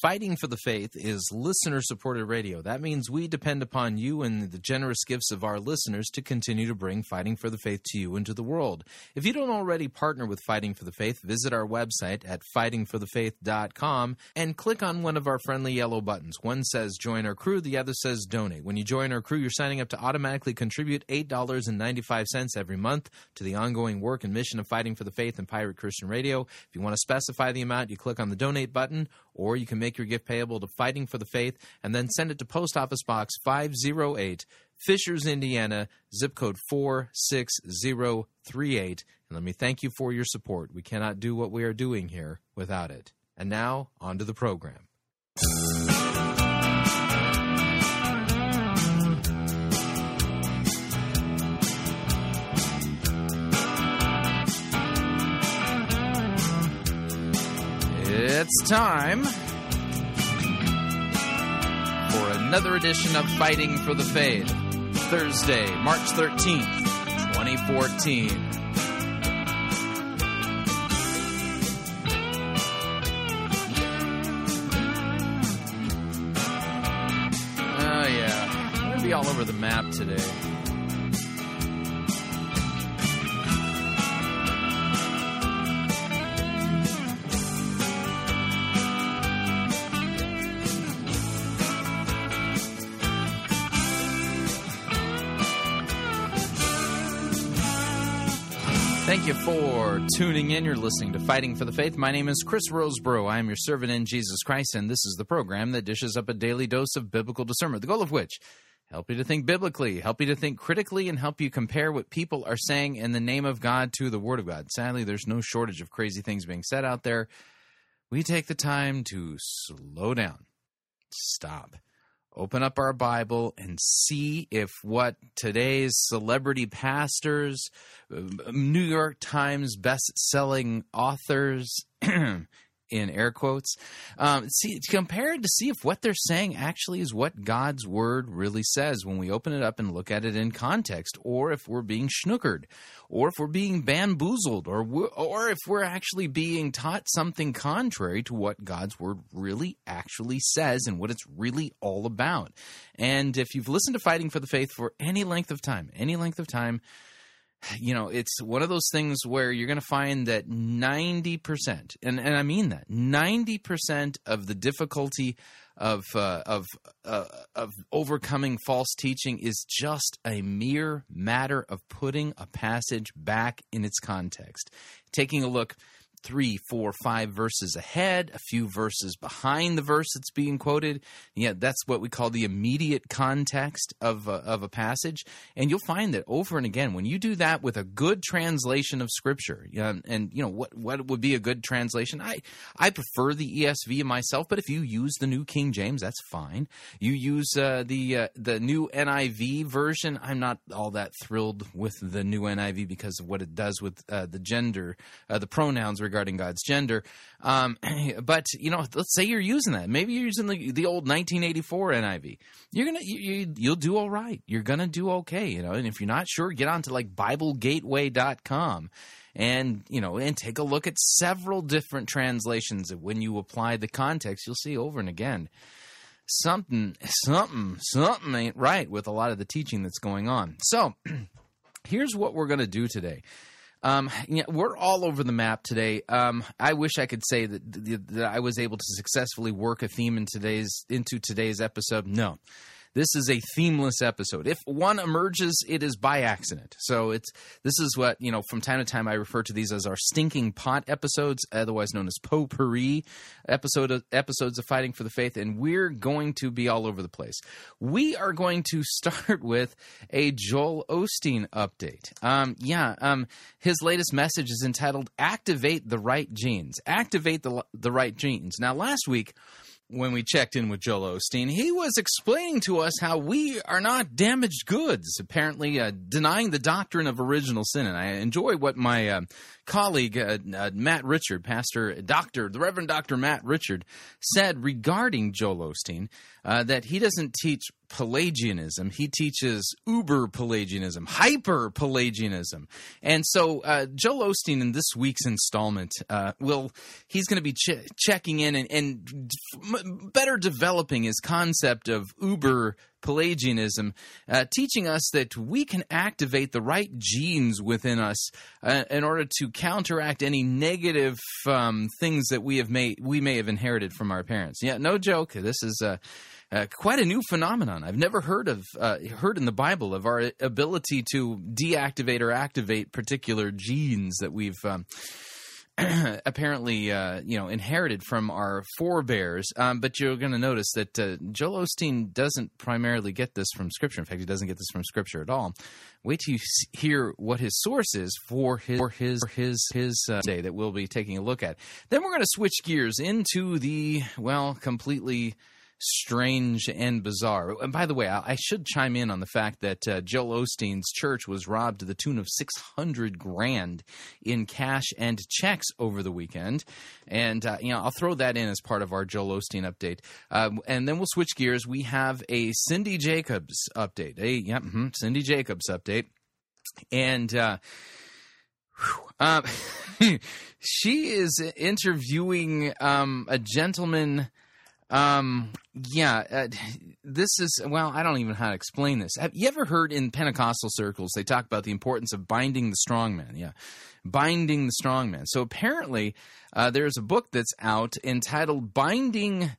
Fighting for the Faith is listener supported radio. That means we depend upon you and the generous gifts of our listeners to continue to bring Fighting for the Faith to you into the world. If you don't already partner with Fighting for the Faith, visit our website at fightingforthefaith.com and click on one of our friendly yellow buttons. One says join our crew, the other says donate. When you join our crew, you're signing up to automatically contribute $8.95 every month to the ongoing work and mission of Fighting for the Faith and Pirate Christian Radio. If you want to specify the amount, you click on the donate button or you can make your gift payable to Fighting for the Faith and then send it to Post Office Box 508, Fishers, Indiana, zip code 46038. And let me thank you for your support. We cannot do what we are doing here without it. And now, on to the program. It's time for another edition of Fighting for the Faith. Thursday, March 13th, 2014. Oh, yeah. I'm going to be all over the map today. You for tuning in. You're listening to Fighting for the Faith. My name is Chris Rosebrough. I am your servant in Jesus Christ, and this is the program that dishes up a daily dose of biblical discernment, the goal of which help you to think biblically, help you to think critically, and help you compare what people are saying in the name of God to the Word of God. Sadly, there's no shortage of crazy things being said out there. We take the time to slow down, stop, open up our Bible and see if what today's celebrity pastors, uh, New York Times best-selling authors, in air quotes, um, see compare it to see if what they're saying actually is what God's word really says when we open it up and look at it in context, or if we're being snookered, or if we're being bamboozled, or or if we're actually being taught something contrary to what God's word really actually says and what it's really all about. And if you've listened to Fighting for the Faith for any length of time, any length of time you know, it's one of those things where you're going to find that 90%, and, and I mean that, 90% of the difficulty of, uh, of, uh, of overcoming false teaching is just a mere matter of putting a passage back in its context. Taking a look three, four, five verses ahead, a few verses behind the verse that's being quoted. Yeah, that's what we call the immediate context of a, of a passage. And you'll find that over and again, when you do that with a good translation of Scripture, and, and you know what what would be a good translation? I I prefer the ESV myself, but if you use the New King James, that's fine. You use uh, the uh, the new NIV version. I'm not all that thrilled with the new NIV because of what it does with uh, the gender, uh, the pronouns regarding God's gender. Um, but you know, let's say you're using that. Maybe you're using the, the old 1984 NIV. You're gonna you, you, will do all right. You're gonna do okay. You know, and if you're not sure, get on to like BibleGateway.com and you know and take a look at several different translations. When you apply the context, you'll see over and again something something something ain't right with a lot of the teaching that's going on. So. Here's what we're going to do today. Um, yeah, we're all over the map today. Um, I wish I could say that, that I was able to successfully work a theme in today's into today's episode. No, this is a themeless episode. If one emerges, it is by accident. So it's this is what you know. From time to time, I refer to these as our stinking pot episodes, otherwise known as potpourri episode of, episodes of Fighting for the Faith. And we're going to be all over the place. We are going to start with a Joel Osteen update. Um, yeah, um, his latest message is entitled "Activate the Right Genes." Activate the the right genes. Now, last week when we checked in with Joel Osteen, he was explaining to us how we are not damaged goods, apparently uh, denying the doctrine of original sin. And I enjoy what my uh, colleague, uh, uh Matt Richard, Pastor Dr., the Reverend Dr. Matt Richard, said regarding Joel Osteen uh, that he doesn't teach Pelagianism. He teaches uber Pelagianism, hyper Pelagianism. And so, uh, Joel Osteen in this week's installment uh, will he's going to be ch- checking in and, and better developing his concept of uber Pelagianism, uh, teaching us that we can activate the right genes within us uh, in order to counteract any negative um, things that we have made we may have inherited from our parents. Yeah, no joke. This is. Uh, uh, quite a new phenomenon. I've never heard of uh, heard in the Bible of our ability to deactivate or activate particular genes that we've um, apparently uh, you know inherited from our forebears. Um, but you're going to notice that uh, Joel Osteen doesn't primarily get this from Scripture. In fact, he doesn't get this from Scripture at all. Wait till you hear what his source is for his for his his his uh, day that we'll be taking a look at. Then we're going to switch gears into the well completely strange and bizarre. And by the way, I, should chime in on the fact that uh, Joel Osteen's church was robbed to the tune of 600 grand in cash and checks over the weekend. And, uh, you know, I'll throw that in as part of our Joel Osteen update. Um, and then we'll switch gears. We have a Cindy Jacobs update. A, yeah, mm-hmm, Cindy Jacobs update. And, uh, uh she is interviewing um, a gentleman um, yeah, uh, this is well, I don't even know how to explain this. Have you ever heard in Pentecostal circles they talk about the importance of binding the strong man? Yeah, binding the strong man. So apparently, uh, there's a book that's out entitled "Binding."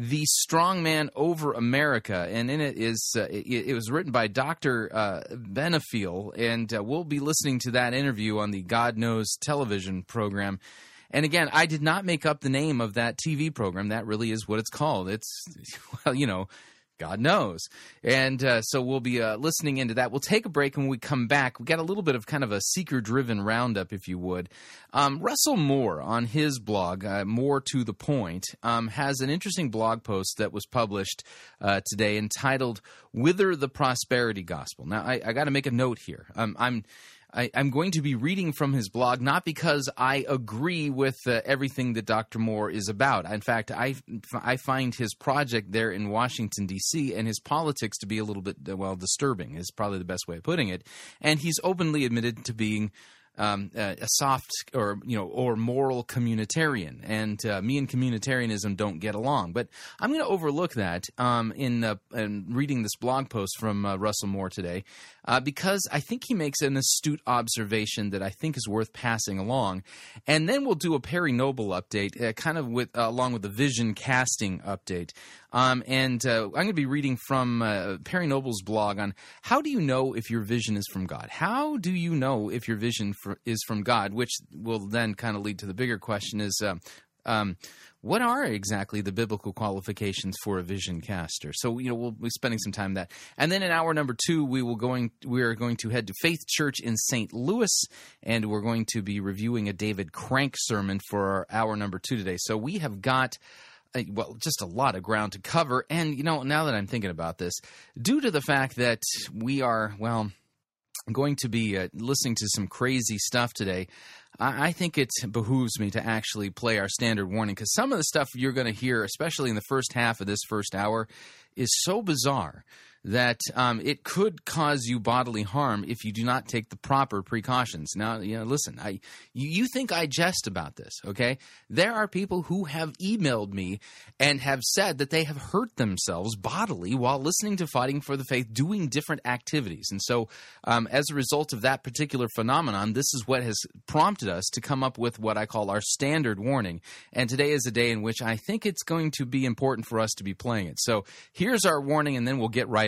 the strong man over America, and in it is uh, it, it, was written by Dr. Uh, Benefiel, and uh, we'll be listening to that interview on the God Knows television program and again, I did not make up the name of that TV program. That really is what it's called. It's, well, you know, God knows. And uh, so we'll be uh, listening into that. We'll take a break and when we come back, we got a little bit of kind of a seeker driven roundup, if you would. Um, Russell Moore on his blog, uh, More to the Point, um, has an interesting blog post that was published uh, today entitled Wither the Prosperity Gospel. Now, I, I got to make a note here. Um, I'm I, am going to be reading from his blog, not because I agree with uh, everything that Dr. Moore is about. In fact, I, I find his project there in Washington, D.C., and his politics to be a little bit, uh, well, disturbing, is probably the best way of putting it. And he's openly admitted to being um, a, a, soft or you know or moral communitarian, and uh, me and communitarianism don't get along. But I'm going to overlook that um, in, uh, in, reading this blog post from uh, Russell Moore today, uh, because I think he makes an astute observation that I think is worth passing along. And then we'll do a Perry Noble update, uh, kind of with along with the vision casting update. Um, and uh, I'm going to be reading from uh, Perry Noble's blog on how do you know if your vision is from God? How do you know if your vision for, is from God? Which will then kind of lead to the bigger question is. Uh, um, what are exactly the biblical qualifications for a vision caster? So you know we'll be spending some time that, and then in hour number two we will going we are going to head to Faith Church in St. Louis, and we're going to be reviewing a David Crank sermon for our hour number two today. So we have got well, just a lot of ground to cover. And, you know, now that I'm thinking about this, due to the fact that we are, well, going to be uh, listening to some crazy stuff today, I, I think it behooves me to actually play our standard warning because some of the stuff you're going to hear, especially in the first half of this first hour, is so bizarre that um, it could cause you bodily harm if you do not take the proper precautions. Now, you know, listen, I you, you think I jest about this, okay? There are people who have emailed me and have said that they have hurt themselves bodily while listening to Fighting for the Faith, doing different activities. And so, um, as a result of that particular phenomenon, this is what has prompted us to come up with what I call our standard warning. And today is a day in which I think it's going to be important for us to be playing it. So here's our warning, and then we'll get right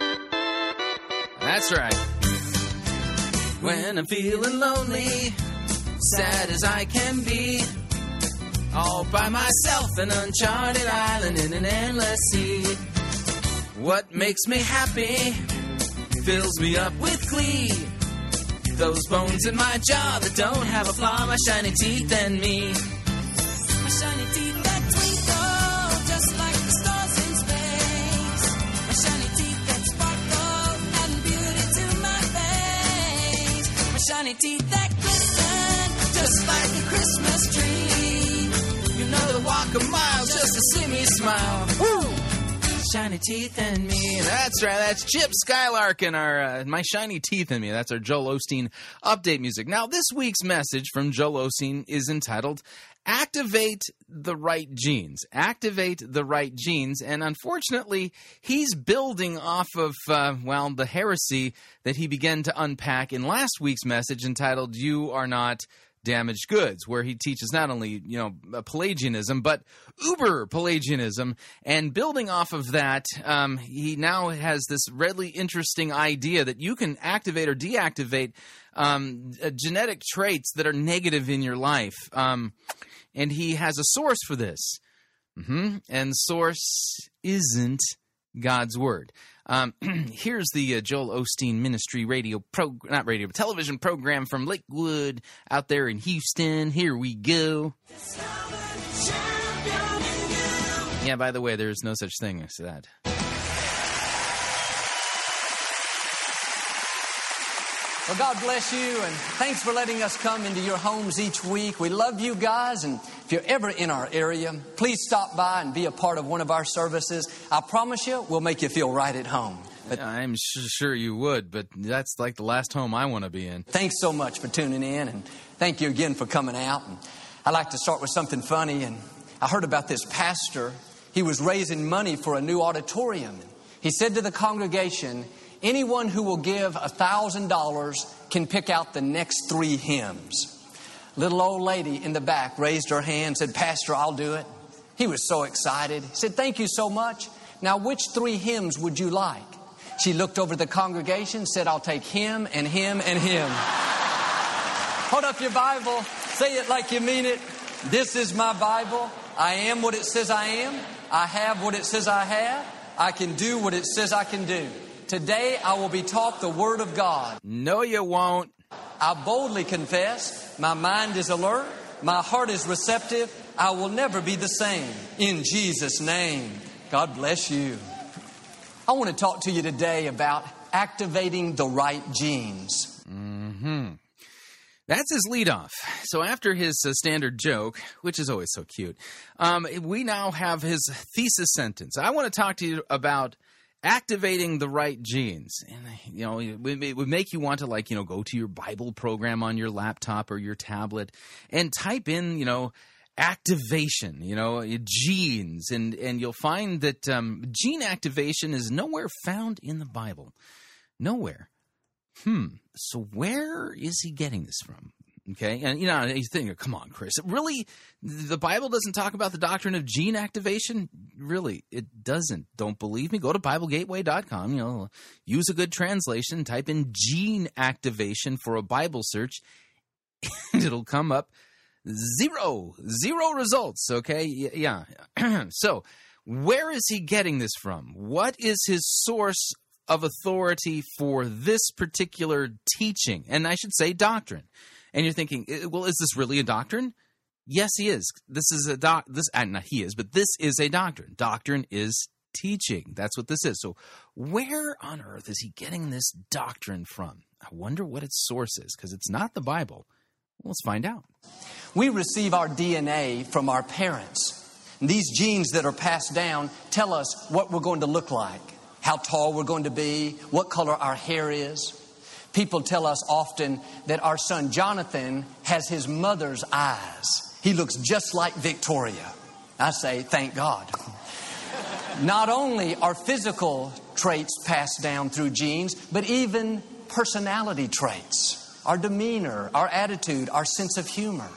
That's right. When I'm feeling lonely, sad as I can be, all by myself, an uncharted island in an endless sea. What makes me happy fills me up with glee. Those bones in my jaw that don't have a flaw, my shiny teeth and me. My shiny teeth that twinkle shiny teeth that glisten just like a Christmas tree. You know to walk a mile just to see me smile. Woo! Shiny teeth and me. That's right. That's Chip Skylark and our uh, my shiny teeth and me. That's our Joel Osteen update music. Now, this week's message from Joel Osteen is entitled "Activate the Right Genes." Activate the right genes, and unfortunately, he's building off of uh, well the heresy that he began to unpack in last week's message entitled "You Are Not." damaged goods, where he teaches not only you know Pelagianism but uber Pelagianism, and building off of that, um, he now has this really interesting idea that you can activate or deactivate um, uh, genetic traits that are negative in your life, um, and he has a source for this, hmm and source isn't God's word. Um, here's the uh, Joel Osteen Ministry radio pro, not radio, television program from Lakewood out there in Houston. Here we go. Yeah, by the way, there's no such thing as that. Well, God bless you, and thanks for letting us come into your homes each week. We love you guys, and if you're ever in our area, please stop by and be a part of one of our services. I promise you, we'll make you feel right at home. But I'm su- sure you would, but that's like the last home I want to be in. thanks so much for tuning in, and thank you again for coming out. And I'd like to start with something funny, and I heard about this pastor. He was raising money for a new auditorium. He said to the congregation, Anyone who will give a thousand dollars can pick out the next three hymns. Little old lady in the back raised her hand, said, Pastor, I'll do it. He was so excited. He said, Thank you so much. Now, which three hymns would you like? She looked over the congregation, said, I'll take him and him and him. Hold up your Bible. Say it like you mean it. This is my Bible. I am what it says I am. I have what it says I have. I can do what it says I can do. Today I will be taught the Word of God. No, you won't. I boldly confess, my mind is alert, my heart is receptive, I will never be the same. In Jesus' name, God bless you. I want to talk to you today about activating the right genes. Mm-hmm. That's his leadoff. So after his uh, standard joke, which is always so cute, um, we now have his thesis sentence. I want to talk to you about activating the right genes, and you know, it would it would make you want to like you know go to your Bible program on your laptop or your tablet and type in you know activation, you know genes, and and you'll find that um, gene activation is nowhere found in the Bible, nowhere. Hmm. So where is he getting this from? Okay, and you know, you think, come on, Chris, really, the Bible doesn't talk about the doctrine of gene activation. Really, it doesn't. Don't believe me? Go to BibleGateway.com. You know, use a good translation. Type in gene activation for a Bible search, and it'll come up zero, zero results. Okay, yeah. so, where is he getting this from? What is his source of authority for this particular teaching, and I should say doctrine. And you're thinking, "Eh, well, is this really a doctrine? Yes, he is. This is a doc. This, uh, not he is, but this is a doctrine. Doctrine is teaching. That's what this is. So, where on earth is he getting this doctrine from? I wonder what its source is, because it's not the Bible. Let's find out. We receive our DNA from our parents. And these genes that are passed down tell us what we're going to look like, how tall we're going to be, what color our hair is. People tell us often that our son Jonathan has his mother's eyes. He looks just like Victoria. I say, thank God. Not only are physical traits passed down through genes, but even personality traits, our demeanor, our attitude, our sense of humor.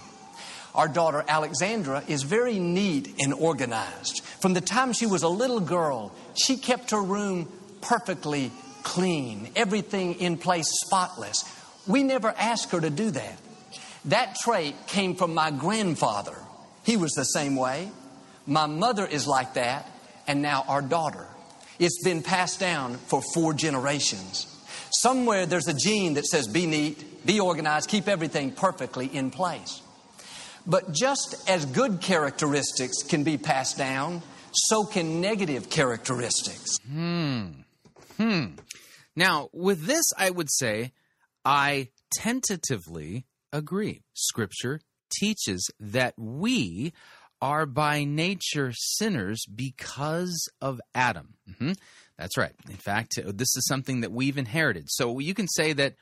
Our daughter Alexandra is very neat and organized. From the time she was a little girl, she kept her room perfectly clean, everything in place spotless. We never asked her to do that. That trait came from my grandfather. He was the same way. My mother is like that, and now our daughter. It's been passed down for four generations. Somewhere there's a gene that says be neat, be organized, keep everything perfectly in place. But just as good characteristics can be passed down, so can negative characteristics. Hmm. Hmm. Now, with this, I would say I tentatively agree. Scripture teaches that we are by nature sinners because of Adam. hmm That's right. In fact, this is something that we've inherited. So you can say that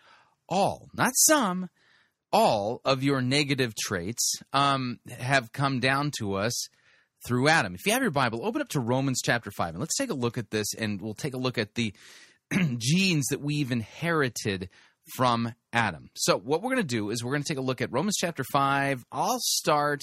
all, not some, all of your negative traits um, have come down to us through Adam. If you have your Bible, open up to Romans chapter 5, and let's take a look at this, and we'll take a look at the genes that we've inherited from Adam. So, what we're going to do is we're going to take a look at Romans chapter 5. I'll start.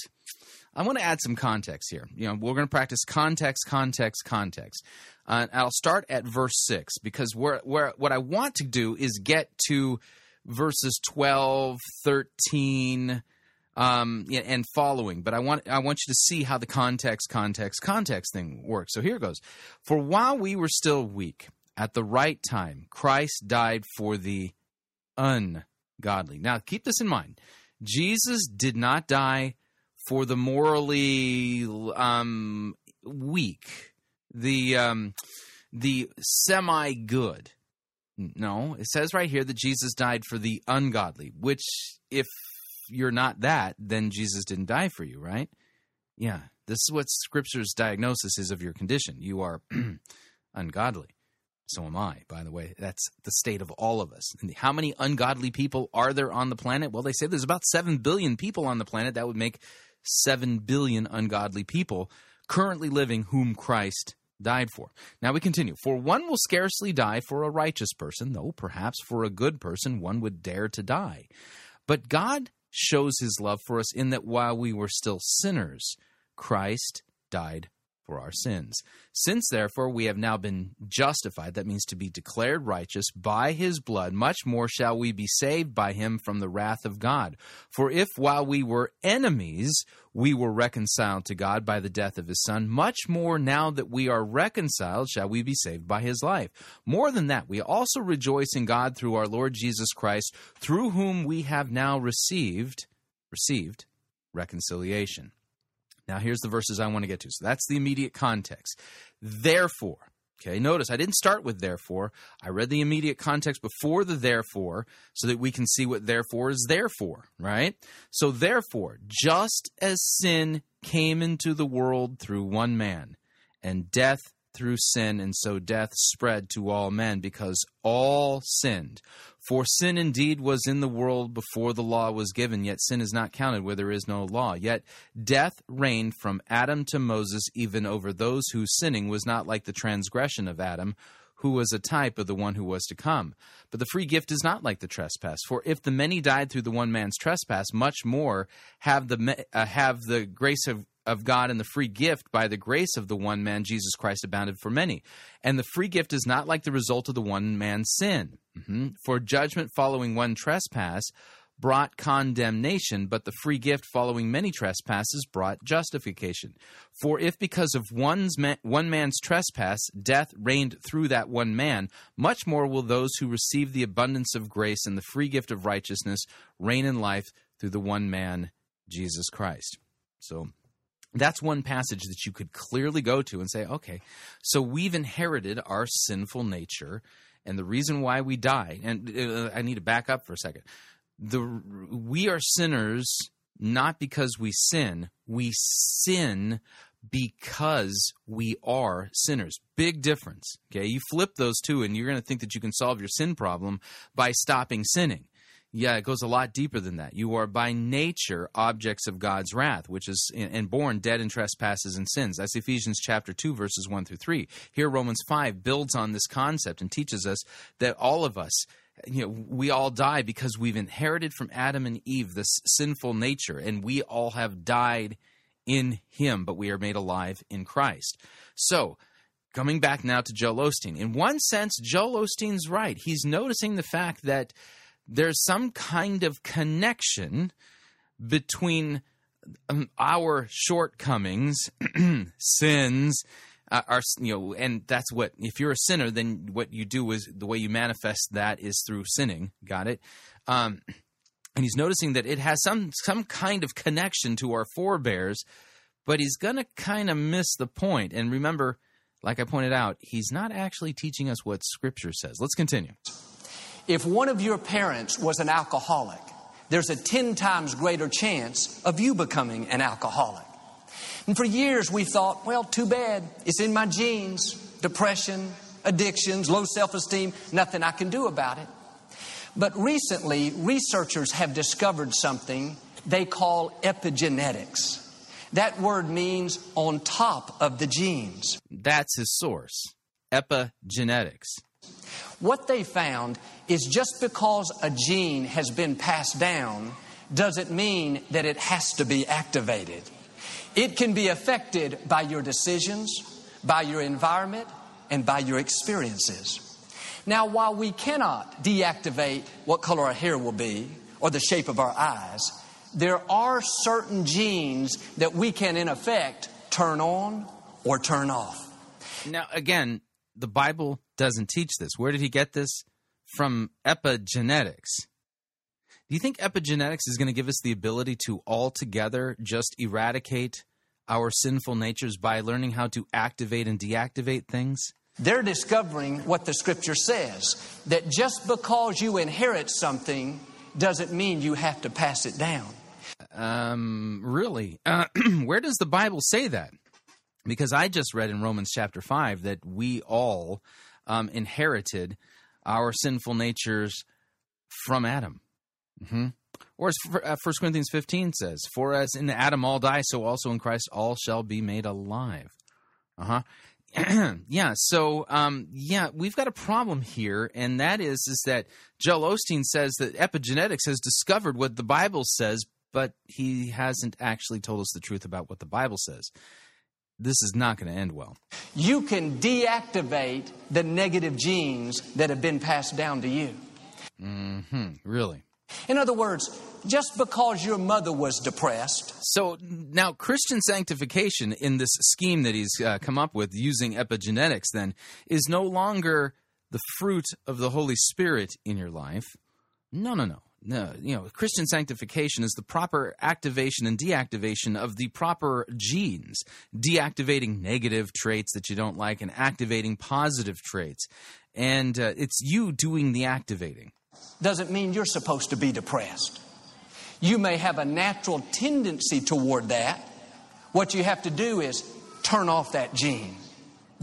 I want to add some context here. You know, we're going to practice context, context, context. Uh, I'll start at verse 6 because where, where, what I want to do is get to verses 12, 13, um, and following. But I want I want you to see how the context, context, context thing works. So here it goes. For while we were still weak, at the right time, Christ died for the ungodly. Now keep this in mind. Jesus did not die for the morally um, weak, the um, the semi good. No, it says right here that Jesus died for the ungodly, which if you're not that, then Jesus didn't die for you, right? Yeah, this is what Scripture's diagnosis is of your condition. You are ungodly. So am I, by the way. That's the state of all of us. And how many ungodly people are there on the planet? Well, they say there's about 7 billion people on the planet. That would make 7 billion ungodly people currently living whom Christ died for. Now we continue. For one will scarcely die for a righteous person, though perhaps for a good person one would dare to die. But God shows his love for us in that while we were still sinners, Christ died for our sins. Since therefore we have now been justified, that means to be declared righteous by his blood, much more shall we be saved by him from the wrath of God. For if while we were enemies, we were reconciled to God by the death of his Son, much more now that we are reconciled shall we be saved by his life. More than that, we also rejoice in God through our Lord Jesus Christ, through whom we have now received received reconciliation. Now, here's the verses I want to get to. So that's the immediate context. Therefore, okay, notice I didn't start with therefore. I read the immediate context before the therefore so that we can see what therefore is there for, right? So, therefore, just as sin came into the world through one man, and death through sin, and so death spread to all men because all sinned. For sin indeed was in the world before the law was given, yet sin is not counted where there is no law. Yet death reigned from Adam to Moses, even over those whose sinning was not like the transgression of Adam, who was a type of the one who was to come. But the free gift is not like the trespass. For if the many died through the one man's trespass, much more have the uh, have the grace of of God and the free gift by the grace of the one man Jesus Christ abounded for many. And the free gift is not like the result of the one man's sin. Mhm. For judgment following one trespass brought condemnation, but the free gift following many trespasses brought justification. For if because of one's one man's trespass death reigned through that one man, much more will those who receive the abundance of grace and the free gift of righteousness reign in life through the one man, Jesus Christ. So that's one passage that you could clearly go to and say, okay, so we've inherited our sinful nature, and the reason why we die. And uh, I need to back up for a second. The we are sinners not because we sin. We sin because we are sinners. Big difference. Okay, you flip those two, and you're going to think that you can solve your sin problem by stopping sinning. Yeah, it goes a lot deeper than that. You are by nature objects of God's wrath, which is and born dead in trespasses and sins. That's Ephesians chapter 2 verses 1 through 3. Here Romans 5 builds on this concept and teaches us that all of us you know, we all die because we've inherited from Adam and Eve this sinful nature, and we all have died in Him, but we are made alive in Christ. So, coming back now to Joel Osteen, in one sense, Joel Osteen's right. He's noticing the fact that there's some kind of connection between um, our shortcomings, sins, uh, are you know, and that's what if you're a sinner, then what you do is the way you manifest that is through sinning. Got it? Um, and he's noticing that it has some some kind of connection to our forebears, but he's gonna kind of miss the point. And remember, like I pointed out, he's not actually teaching us what Scripture says. Let's continue. If one of your parents was an alcoholic, there's a 10 times greater chance of you becoming an alcoholic. And for years we thought, well, too bad. It's in my genes. Depression, addictions, low self esteem, nothing I can do about it. But recently, researchers have discovered something they call epigenetics. That word means on top of the genes. That's his source, epigenetics. What they found is just because a gene has been passed down doesn't mean that it has to be activated. It can be affected by your decisions, by your environment, and by your experiences. Now, while we cannot deactivate what color our hair will be or the shape of our eyes, there are certain genes that we can, in effect, turn on or turn off. Now, again, the Bible doesn't teach this. Where did he get this? From epigenetics. Do you think epigenetics is going to give us the ability to altogether just eradicate our sinful natures by learning how to activate and deactivate things? They're discovering what the scripture says that just because you inherit something doesn't mean you have to pass it down. Um, really? Uh, where does the Bible say that? Because I just read in Romans chapter 5 that we all um, inherited our sinful natures from Adam. hmm Or as fir- uh, 1 Corinthians 15 says, For as in Adam all die, so also in Christ all shall be made alive. Uh huh. yeah. So, um, yeah, we've got a problem here, and that is is that Joel Osteen says that epigenetics has discovered what the Bible says, but he hasn't actually told us the truth about what the Bible says. This is not going to end well. You can deactivate the negative genes that have been passed down to you. Mm-hmm. Really. In other words, just because your mother was depressed, So now, Christian sanctification in this scheme that he's uh, come up with using epigenetics then is no longer the fruit of the Holy Spirit in your life. No, no, no. No, you know, Christian sanctification is the proper activation and deactivation of the proper genes, deactivating negative traits that you don't like and activating positive traits. And uh, it's you doing the activating. doesn't mean you're supposed to be depressed. You may have a natural tendency toward that. What you have to do is turn off that gene,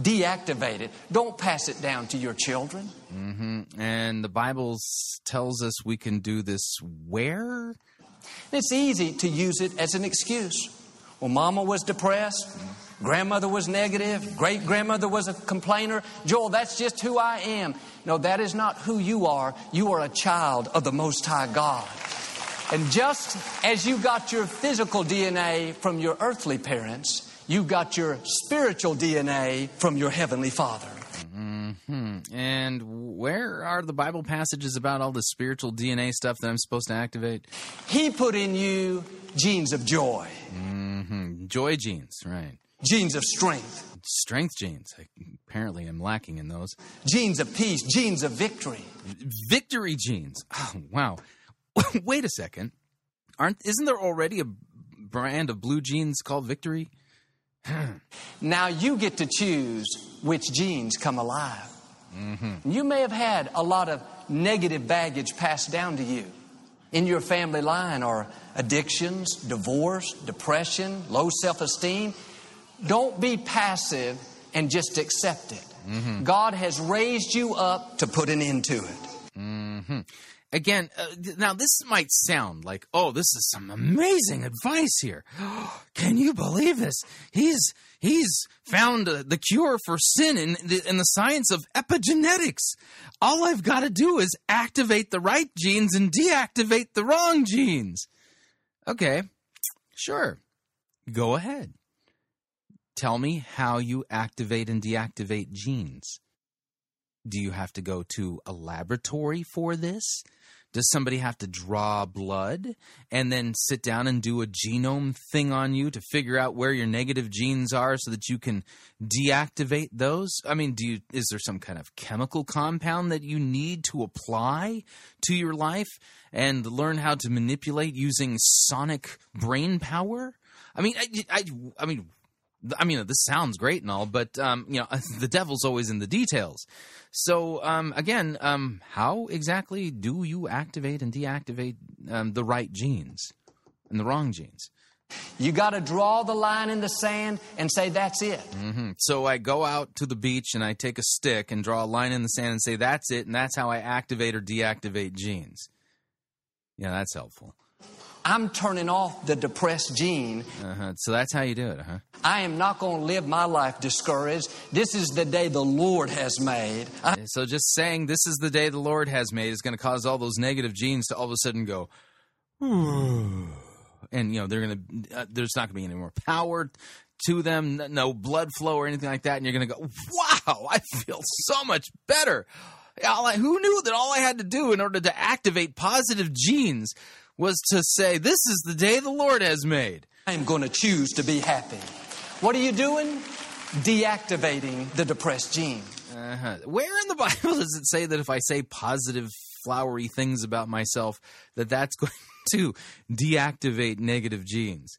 deactivate it. Don't pass it down to your children. Mm-hmm. And the Bible tells us we can do this where? It's easy to use it as an excuse. Well, mama was depressed, grandmother was negative, great grandmother was a complainer. Joel, that's just who I am. No, that is not who you are. You are a child of the Most High God. And just as you got your physical DNA from your earthly parents, you got your spiritual DNA from your Heavenly Father. And where are the Bible passages about all the spiritual DNA stuff that I'm supposed to activate? He put in you genes of joy, Mm-hmm. Joy genes, right. genes of strength, Strength genes. I apparently am lacking in those. genes of peace, genes of victory. Victory genes. Oh, wow. Wait a second. Aren't isn't there already a brand of blue jeans called Victory? Now you get to choose which genes come alive. Mm-hmm. You may have had a lot of negative baggage passed down to you in your family line or addictions, divorce, depression, low self esteem. Don't be passive and just accept it. Mm-hmm. God has raised you up to put an end to it. Mm-hmm. Again, uh, now this might sound like, oh, this is some amazing advice here. Can you believe this? He's he's found uh, the cure for sin in the, in the science of epigenetics. All I've got to do is activate the right genes and deactivate the wrong genes. Okay, sure. Go ahead. Tell me how you activate and deactivate genes. Do you have to go to a laboratory for this? Does somebody have to draw blood and then sit down and do a genome thing on you to figure out where your negative genes are so that you can deactivate those? I mean, do you is there some kind of chemical compound that you need to apply to your life and learn how to manipulate using sonic brain power? I mean, I, I, I mean, I mean, this sounds great and all, but um, you know, the devil's always in the details. So um, again, um, how exactly do you activate and deactivate um, the right genes and the wrong genes? You got to draw the line in the sand and say, that's it. hmm So I go out to the beach and I take a stick and draw a line in the sand and say, "That's it," and that's how I activate or deactivate genes. Yeah, that's helpful. I'm turning off the depressed gene. Uh-huh. So that's how you do it, huh? I am not going to live my life discouraged. This is the day the Lord has made. I- So just saying this is the day the Lord has made is going to cause all those negative genes to all of a sudden go, and you know they're going to uh, there's not going to be any more power to them, n- no blood flow or anything like that, and you're going to go, wow, I feel so much better. I, who knew that all I had to do in order to activate positive genes was to say, this is the day the Lord has made. I am going to choose to be happy. What are you doing? Deactivating the depressed gene. Uh-huh. Where in the Bible does it say that if I say positive, flowery things about myself, that that's going to deactivate negative genes?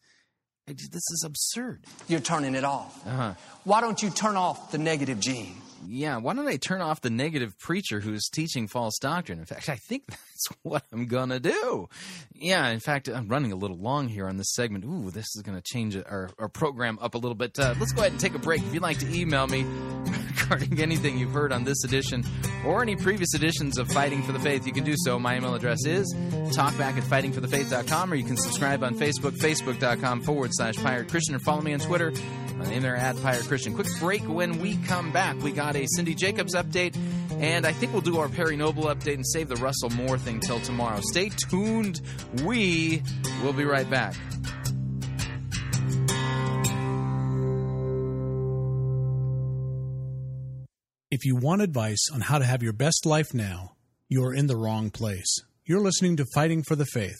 This is absurd. You're turning it off. Uh-huh. Why don't you turn off the negative gene? Yeah, why don't I turn off the negative preacher who's teaching false doctrine? In fact, I think that's what I'm going to do. Yeah, in fact, I'm running a little long here on this segment. Ooh, this is going to change our, our program up a little bit. Uh, let's go ahead and take a break. If you'd like to email me regarding anything you've heard on this edition or any previous editions of Fighting for the Faith, you can do so. My email address is talkback at fightingforthefaith.com or you can subscribe on Facebook, facebook.com forward slash pirate Christian or follow me on Twitter. My name there at Pirate Christian. Quick break when we come back. We got a Cindy Jacobs update, and I think we'll do our Perry Noble update and save the Russell Moore thing till tomorrow. Stay tuned. We will be right back. If you want advice on how to have your best life now, you're in the wrong place. You're listening to Fighting for the Faith.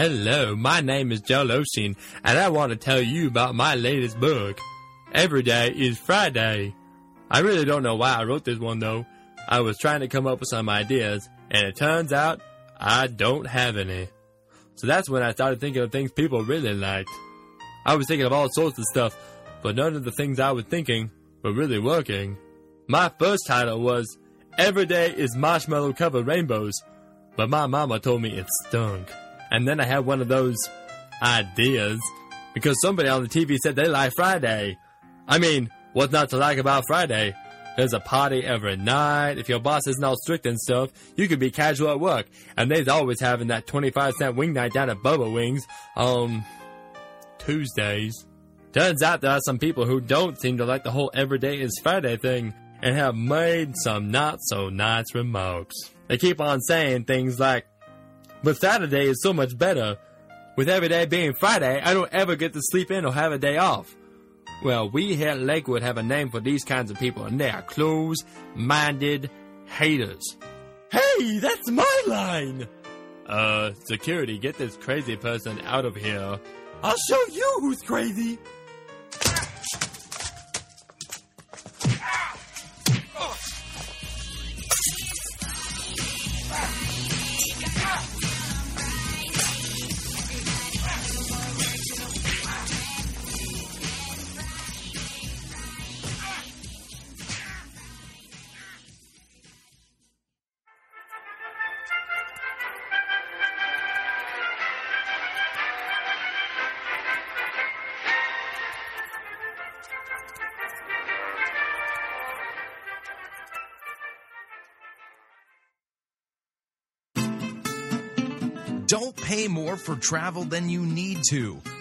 Hello, my name is Joel Osteen, and I want to tell you about my latest book. Every day is Friday. I really don't know why I wrote this one though. I was trying to come up with some ideas, and it turns out I don't have any. So that's when I started thinking of things people really liked. I was thinking of all sorts of stuff, but none of the things I was thinking were really working. My first title was Every Day is Marshmallow Covered Rainbows, but my mama told me it stunk. And then I had one of those ideas because somebody on the TV said they like Friday. I mean, what's not to like about Friday? There's a party every night. If your boss is not all strict and stuff, you can be casual at work. And they's always having that 25 cent wing night down at Bubba Wings on Tuesdays. Turns out there are some people who don't seem to like the whole everyday is Friday thing and have made some not so nice remarks. They keep on saying things like, but Saturday is so much better. With every day being Friday, I don't ever get to sleep in or have a day off. Well, we here at Lakewood have a name for these kinds of people, and they are close minded haters. Hey, that's my line! Uh, security, get this crazy person out of here. I'll show you who's crazy! Pay more for travel than you need to.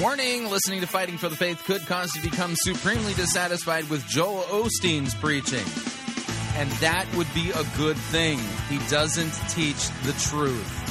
Warning listening to Fighting for the Faith could cause you to become supremely dissatisfied with Joel Osteen's preaching. And that would be a good thing. He doesn't teach the truth.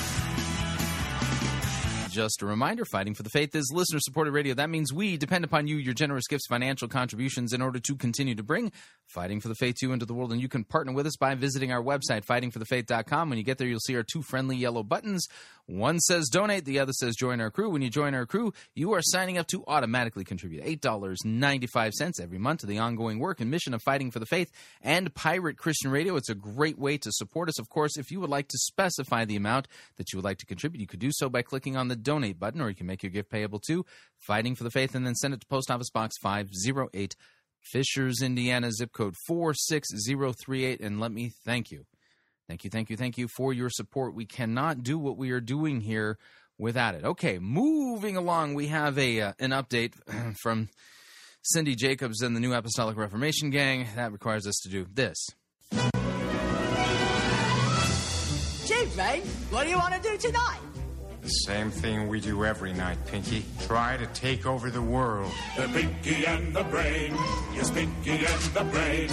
Just a reminder Fighting for the Faith is listener supported radio. That means we depend upon you, your generous gifts, financial contributions in order to continue to bring Fighting for the Faith to into the world. And you can partner with us by visiting our website, fightingforthefaith.com. When you get there, you'll see our two friendly yellow buttons. One says donate, the other says join our crew. When you join our crew, you are signing up to automatically contribute $8.95 every month to the ongoing work and mission of Fighting for the Faith and Pirate Christian Radio. It's a great way to support us. Of course, if you would like to specify the amount that you would like to contribute, you could do so by clicking on the donate button, or you can make your gift payable to Fighting for the Faith and then send it to Post Office Box 508, Fishers, Indiana, zip code 46038. And let me thank you. Thank you, thank you, thank you for your support. We cannot do what we are doing here without it. Okay, moving along, we have a uh, an update from Cindy Jacobs and the New Apostolic Reformation Gang. That requires us to do this. Chief, what do you want to do tonight? The same thing we do every night, Pinky. Try to take over the world. The Pinky and the Brain. Yes, Pinky and the Brain.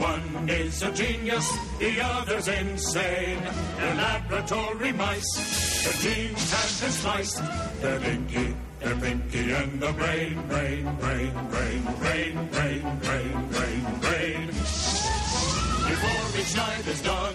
One is a genius, the other's insane. They're laboratory mice. Their genes have been spliced. They're Pinky, they're Pinky and the Brain. Brain, brain, brain, brain, brain, brain, brain, brain. Before each night is done,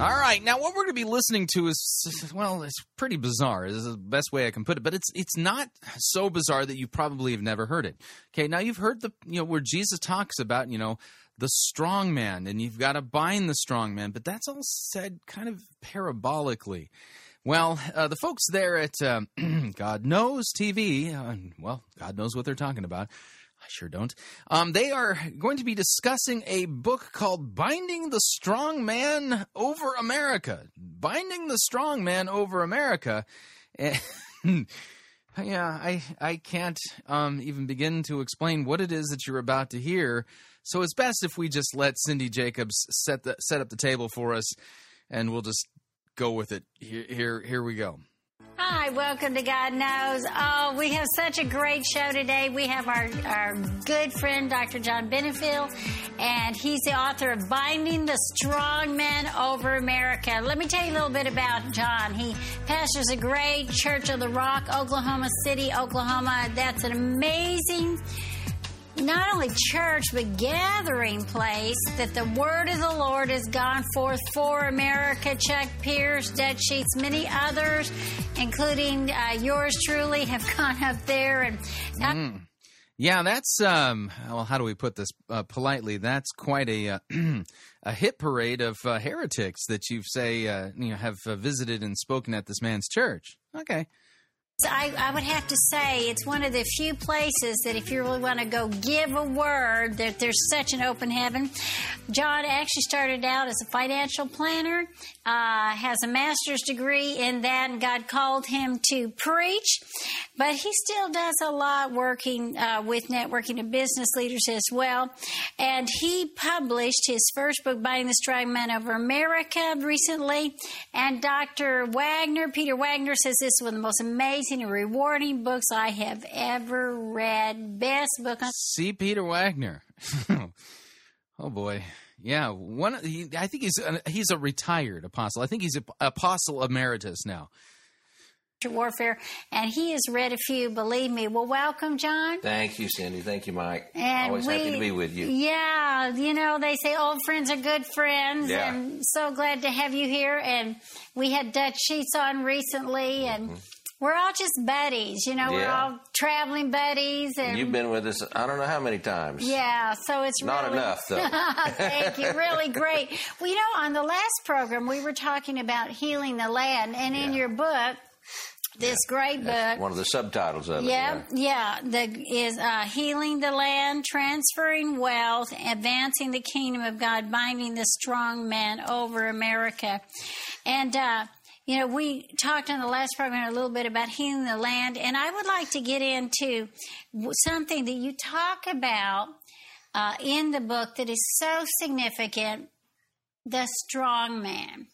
All right, now what we're going to be listening to is well, it's pretty bizarre. This is the best way I can put it, but it's it's not so bizarre that you probably have never heard it. Okay, now you've heard the you know where Jesus talks about you know the strong man and you've got to bind the strong man, but that's all said kind of parabolically. Well, uh, the folks there at uh, God Knows TV, uh, well, God knows what they're talking about. Sure don't. Um, they are going to be discussing a book called Binding the Strong Man Over America. Binding the Strong Man Over America. Yeah, I, I can't um, even begin to explain what it is that you're about to hear. So it's best if we just let Cindy Jacobs set, the, set up the table for us and we'll just go with it. Here, here, here we go. Hi, welcome to God Knows. Oh, we have such a great show today. We have our, our good friend, Dr. John Benefiel, and he's the author of Binding the Strong Men Over America. Let me tell you a little bit about John. He pastors a great Church of the Rock, Oklahoma City, Oklahoma. That's an amazing not only church, but gathering place that the word of the Lord has gone forth for America. Chuck Pierce, Dutch Sheets, many others, including uh, yours truly, have gone up there. And Mm. Yeah, that's um. Well, how do we put this uh, politely? That's quite a uh, a hit parade of uh, heretics that you say uh, you know have uh, visited and spoken at this man's church. Okay. I, I would have to say it's one of the few places that if you really want to go give a word, that there's such an open heaven. John actually started out as a financial planner, uh, has a master's degree in that, and God called him to preach. But he still does a lot working uh, with networking and business leaders as well. And he published his first book, Binding the Strong Man Over America, recently. And Dr. Wagner, Peter Wagner, says this is one of the most amazing and rewarding books I have ever read. Best book on. C. Peter Wagner. oh boy. Yeah, one. He, I think he's a, he's a retired apostle. I think he's a apostle emeritus now. Warfare, and he has read a few. Believe me. Well, welcome, John. Thank you, Cindy. Thank you, Mike. And Always we, happy to be with you. Yeah, you know they say old friends are good friends, Yeah. and so glad to have you here. And we had Dutch Sheets on recently, and mm-hmm. We're all just buddies. You know, we're Mm-hmm. All traveling buddies, and You've been with us, I don't know how many times. yeah, so it's Not really, enough, though. Thank you. Really great. Well, you know, on the last program, we were talking about healing the land, and in your book, this great book. One of the subtitles of it. Yeah, yeah. The is uh, healing the land, transferring wealth, advancing the kingdom of God, binding the strong man over America, and. Uh, you know, we talked on the last program a little bit about healing the land, and I would like to get into something that you talk about uh, in the book that is so significant the strong man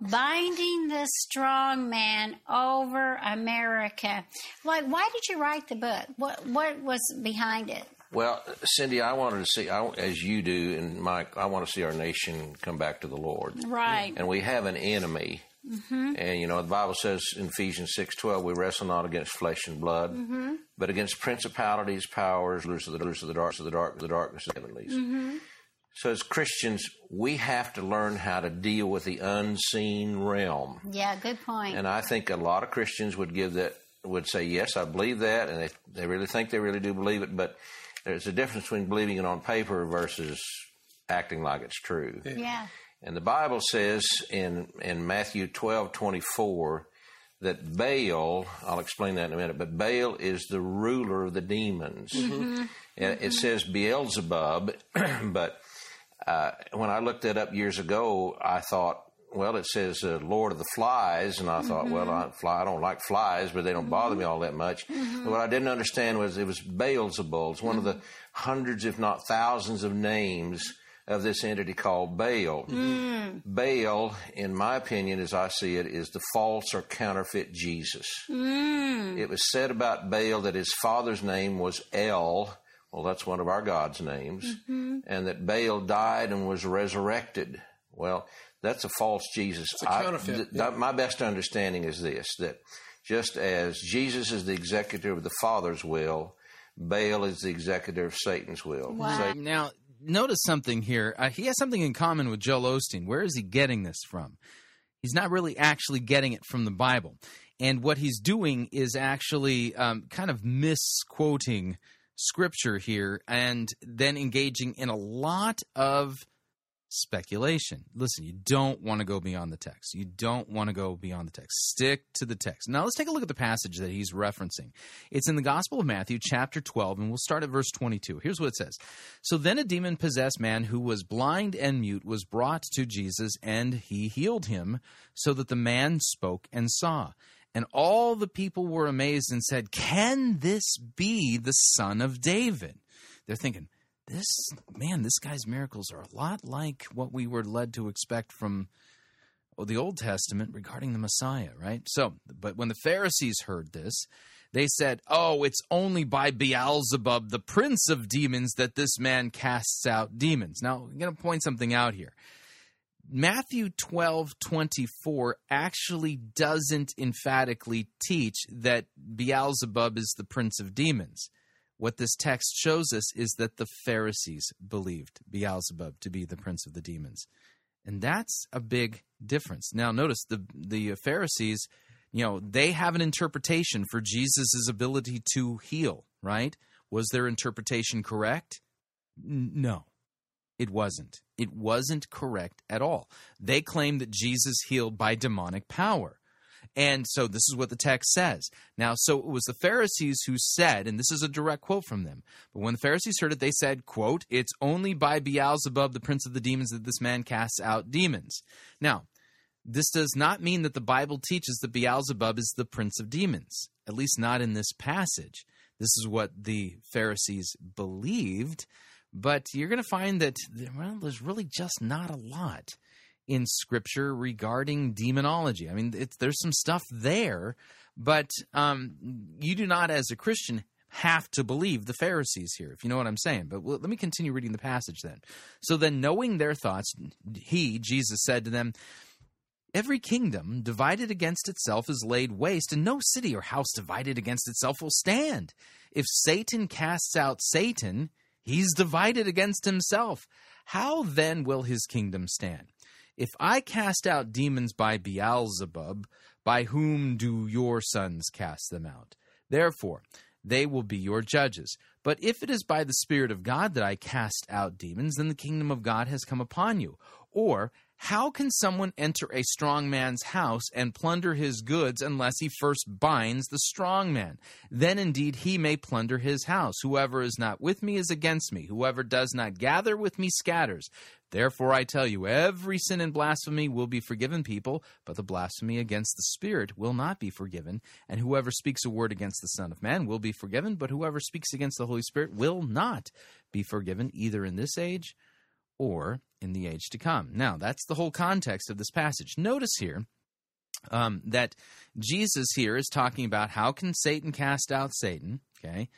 binding the strong man over America. Like, why did you write the book? What what was behind it? Well, Cindy, I wanted to see, I, as you do, and Mike, I want to see our nation come back to the Lord. Right. And we have an enemy. Mm-hmm. And you know the Bible says in Ephesians six twelve, we wrestle not against flesh and blood, Mm-hmm. but against principalities, powers, rulers of the rulers of the dark, of the dark, the darkness of the heavenlies. Mm-hmm. So as Christians, we have to learn how to deal with the unseen realm. Yeah, good point. And I think a lot of Christians would give that would say, yes, I believe that, and they they really think they really do believe it. But there's a difference between believing it on paper versus acting like it's true. yeah. And the Bible says in in Matthew twelve twenty four that Baal, I'll explain that in a minute, but Baal is the ruler of the demons. Mhm. And It says Beelzebub, but uh, when I looked that up years ago, I thought, well, it says uh, Lord of the Flies, and I thought, well, I, fly, I don't like flies, but they don't bother me all that much. Mhm. What I didn't understand was it was Beelzebul. It's one of the hundreds, if not thousands, of names of this entity called Baal. Mm. Baal, in my opinion, as I see it, is the false or counterfeit Jesus. Mm. It was said about Baal that his father's name was El. Well, that's one of our God's names. Mhm. And that Baal died and was resurrected. Well, that's a false Jesus. It's a counterfeit, th- yeah. th- my best understanding is this that just as Jesus is the executor of the Father's will, Baal is the executor of Satan's will. Sa- Now, notice something here. Uh, he has something in common with Joel Osteen. Where is he getting this from? He's not really actually getting it from the Bible. And what he's doing is actually um, kind of misquoting scripture here and then engaging in a lot of speculation. Listen, you don't want to go beyond the text. You don't want to go beyond the text. Stick to the text. Now let's take a look at the passage that he's referencing. It's in the Gospel of Matthew, chapter 12, and we'll start at verse 22. Here's what it says So then a demon possessed man who was blind and mute was brought to Jesus, and he healed him, so that the man spoke and saw. And all the people were amazed and said, Can this be the son of David? They're thinking, this man, this guy's miracles are a lot like what we were led to expect from oh, the Old Testament regarding the Messiah, right? So, but when the Pharisees heard this, they said, Oh, it's only by Beelzebub, the prince of demons, that this man casts out demons. Now, I'm going to point something out here. Matthew 12 24 actually doesn't emphatically teach that Beelzebub is the prince of demons. What this text shows us is that the Pharisees believed Beelzebub to be the prince of the demons. And that's a big difference. Now, notice the, the Pharisees, you know, they have an interpretation for Jesus' ability to heal, right? Was their interpretation correct? No, it wasn't. It wasn't correct at all. They claim that Jesus healed by demonic power. And so this is what the text says. Now, so it was the Pharisees who said, and this is a direct quote from them, but when the Pharisees heard it, they said, quote, it's only by Beelzebub, the prince of the demons, that this man casts out demons. Now, this does not mean that the Bible teaches that Beelzebub is the prince of demons, at least not in this passage. This is what the Pharisees believed, but you're going to find that well, there's really just not a lot in Scripture regarding demonology. I mean, there's some stuff there, but um, you do not, as a Christian, have to believe the Pharisees here, if you know what I'm saying. But let me continue reading the passage then. So then, knowing their thoughts, he, Jesus, said to them, Every kingdom divided against itself is laid waste, and no city or house divided against itself will stand. If Satan casts out Satan, he's divided against himself. How then will his kingdom stand? If I cast out demons by Beelzebub, by whom do your sons cast them out? Therefore, they will be your judges. But if it is by the Spirit of God that I cast out demons, then the kingdom of God has come upon you. Or, how can someone enter a strong man's house and plunder his goods unless he first binds the strong man? Then indeed he may plunder his house. Whoever is not with me is against me. Whoever does not gather with me scatters. Therefore I tell you, every sin and blasphemy will be forgiven people, but the blasphemy against the Spirit will not be forgiven. And whoever speaks a word against the Son of Man will be forgiven, but whoever speaks against the Holy Spirit will not be forgiven, either in this age or in the age to come. Now, that's the whole context of this passage. Notice here um, that Jesus here is talking about how can Satan cast out Satan, okay?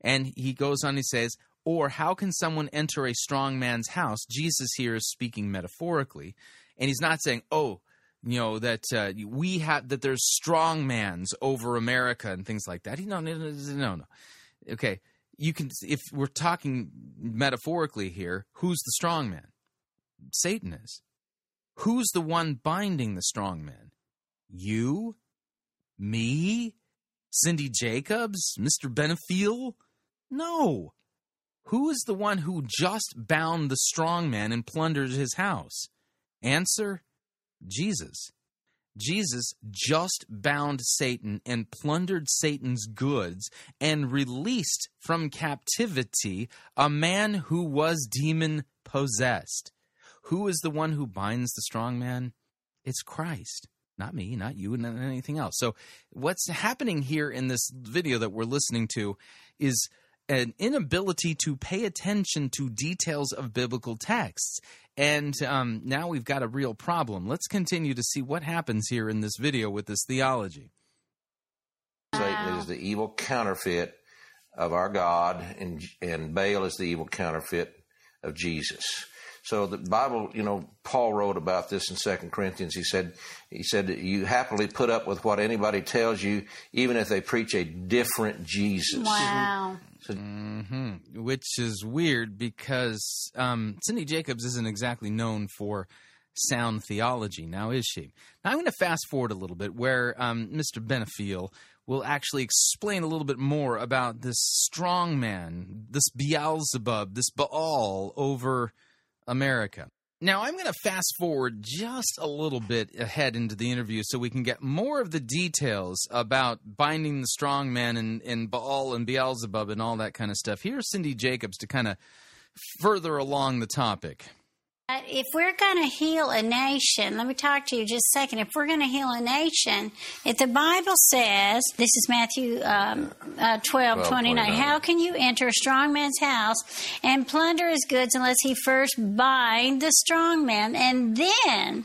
And he goes on, he says, or how can someone enter a strong man's house? Jesus here is speaking metaphorically, and he's not saying, oh, you know that uh, we have that there's strong mans over America and things like that. No, no, no, no, no. Okay, you can if we're talking metaphorically here, who's the strong man? Satan is. Who's the one binding the strong man? You? Me? Cindy Jacobs? Mr. Benefiel? No. Who is the one who just bound the strong man and plundered his house? Answer Jesus. Jesus just bound Satan and plundered Satan's goods and released from captivity a man who was demon possessed. Who is the one who binds the strong man? It's Christ. Not me, not you, and anything else. So, what's happening here in this video that we're listening to is an inability to pay attention to details of biblical texts. And um, now we've got a real problem. Let's continue to see what happens here in this video with this theology. Satan is the evil counterfeit of our God, and, and Baal is the evil counterfeit of Jesus. So the Bible, you know, Paul wrote about this in Second Corinthians. He said, he said, you happily put up with what anybody tells you, even if they preach a different Jesus. Wow. So, hmm Which is weird because um, Cindy Jacobs isn't exactly known for sound theology. Now, is she? Now, I'm going to fast forward a little bit where um, Mr. Benefiel will actually explain a little bit more about this strong man, this Beelzebub, this Baal over America. Now, I'm going to fast forward just a little bit ahead into the interview so we can get more of the details about binding the strong man and, and Baal and Beelzebub and all that kind of stuff. Here's Cindy Jacobs to kind of further along the topic. If we're going to heal a nation, let me talk to you just a second. If we're going to heal a nation, if the Bible says, this is Matthew um, uh, 12, 29, how can you enter a strong man's house and plunder his goods unless he first bind the strong man? And then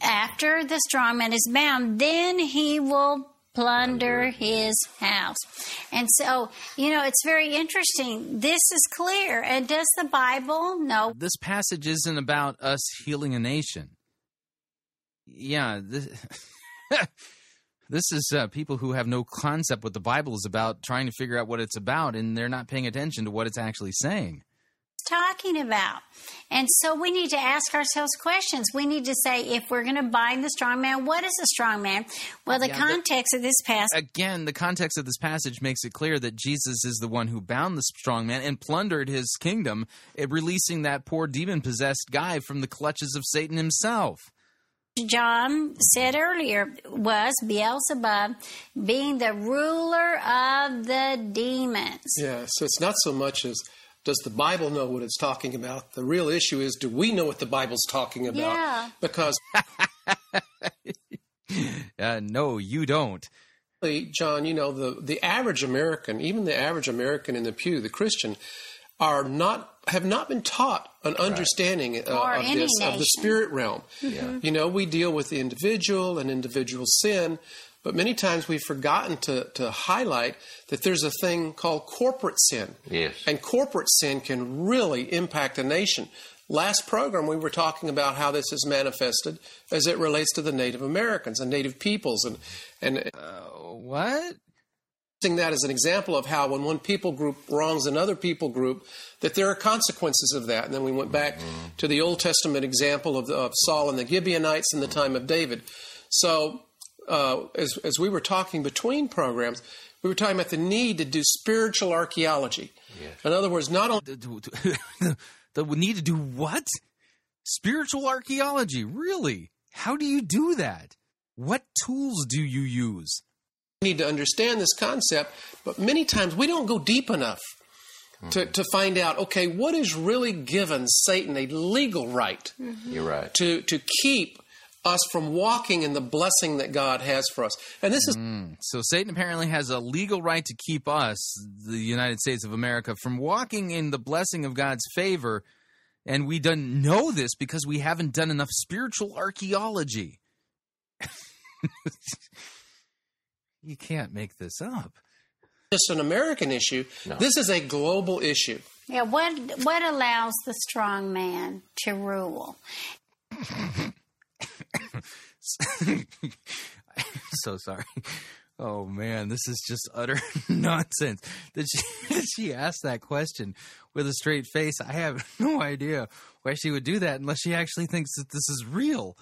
after the strong man is bound, then he will plunder his house. And so, you know, it's very interesting. This is clear. And does the Bible know? This passage isn't about us healing a nation. Yeah, this, this is uh, people who have no concept what the Bible is about, trying to figure out what it's about, and they're not paying attention to what it's actually saying. Talking about. And so we need to ask ourselves questions. We need to say, if we're going to bind the strong man, what is a strong man? Well, the Yeah, but- context of this passage. Again, the context of this passage makes it clear that Jesus is the one who bound the strong man and plundered his kingdom, eh, releasing that poor demon possessed guy from the clutches of Satan himself. John said earlier was Beelzebub being the ruler of the demons. Yeah, so it's not so much as does the Bible know what it's talking about? The real issue is do we know what the Bible's talking about? Yeah. Because, Uh, no, you don't. John, you know, the, the average American, even the average American in the pew, the Christian, are not have not been taught an understanding uh, of any this of the spirit realm. Mhm. You know, we deal with the individual and individual sin, but many times we've forgotten to, to highlight that there's a thing called corporate sin. Yes. And corporate sin can really impact a nation. Last program, we were talking about how this is manifested as it relates to the Native Americans and Native peoples, and and uh, what using that as an example of how when one people group wrongs another people group, that there are consequences of that. And then we went back mm-hmm. to the Old Testament example of, of Saul and the Gibeonites in the time of David. So uh, as as we were talking between programs, we were talking about the need to do spiritual archaeology. In other words, not only The need to do what? Spiritual archaeology, really? How do you do that? What tools do you use? need to understand this concept, but many times we don't go deep enough to, to find out, okay, what is really given Satan a legal right You're right. to, to keep us from walking in the blessing that God has for us. And this is mm. So Satan apparently has a legal right to keep us, the United States of America, from walking in the blessing of God's favor, and we don't know this because we haven't done enough spiritual archaeology. you can't make this up. just an American issue. This is a global issue. Yeah, what what allows the strong man to rule? so sorry. Oh man, this is just utter nonsense. Did she did she ask that question with a straight face? I have no idea why she would do that unless she actually thinks that this is real.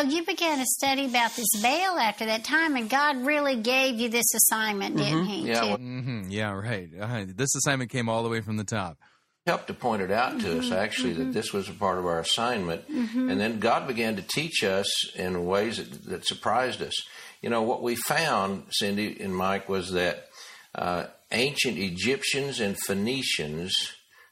So you began a study about this Baal after that time, and God really gave you this assignment, didn't He? to- hmm yeah, right. Uh, this assignment came all the way from the top. Helped to point it out to us Mhm, actually that mhm. this was a part of our assignment Mhm. and then god began to teach us in ways that, that surprised us you know what we found cindy and mike was that uh, ancient egyptians and phoenicians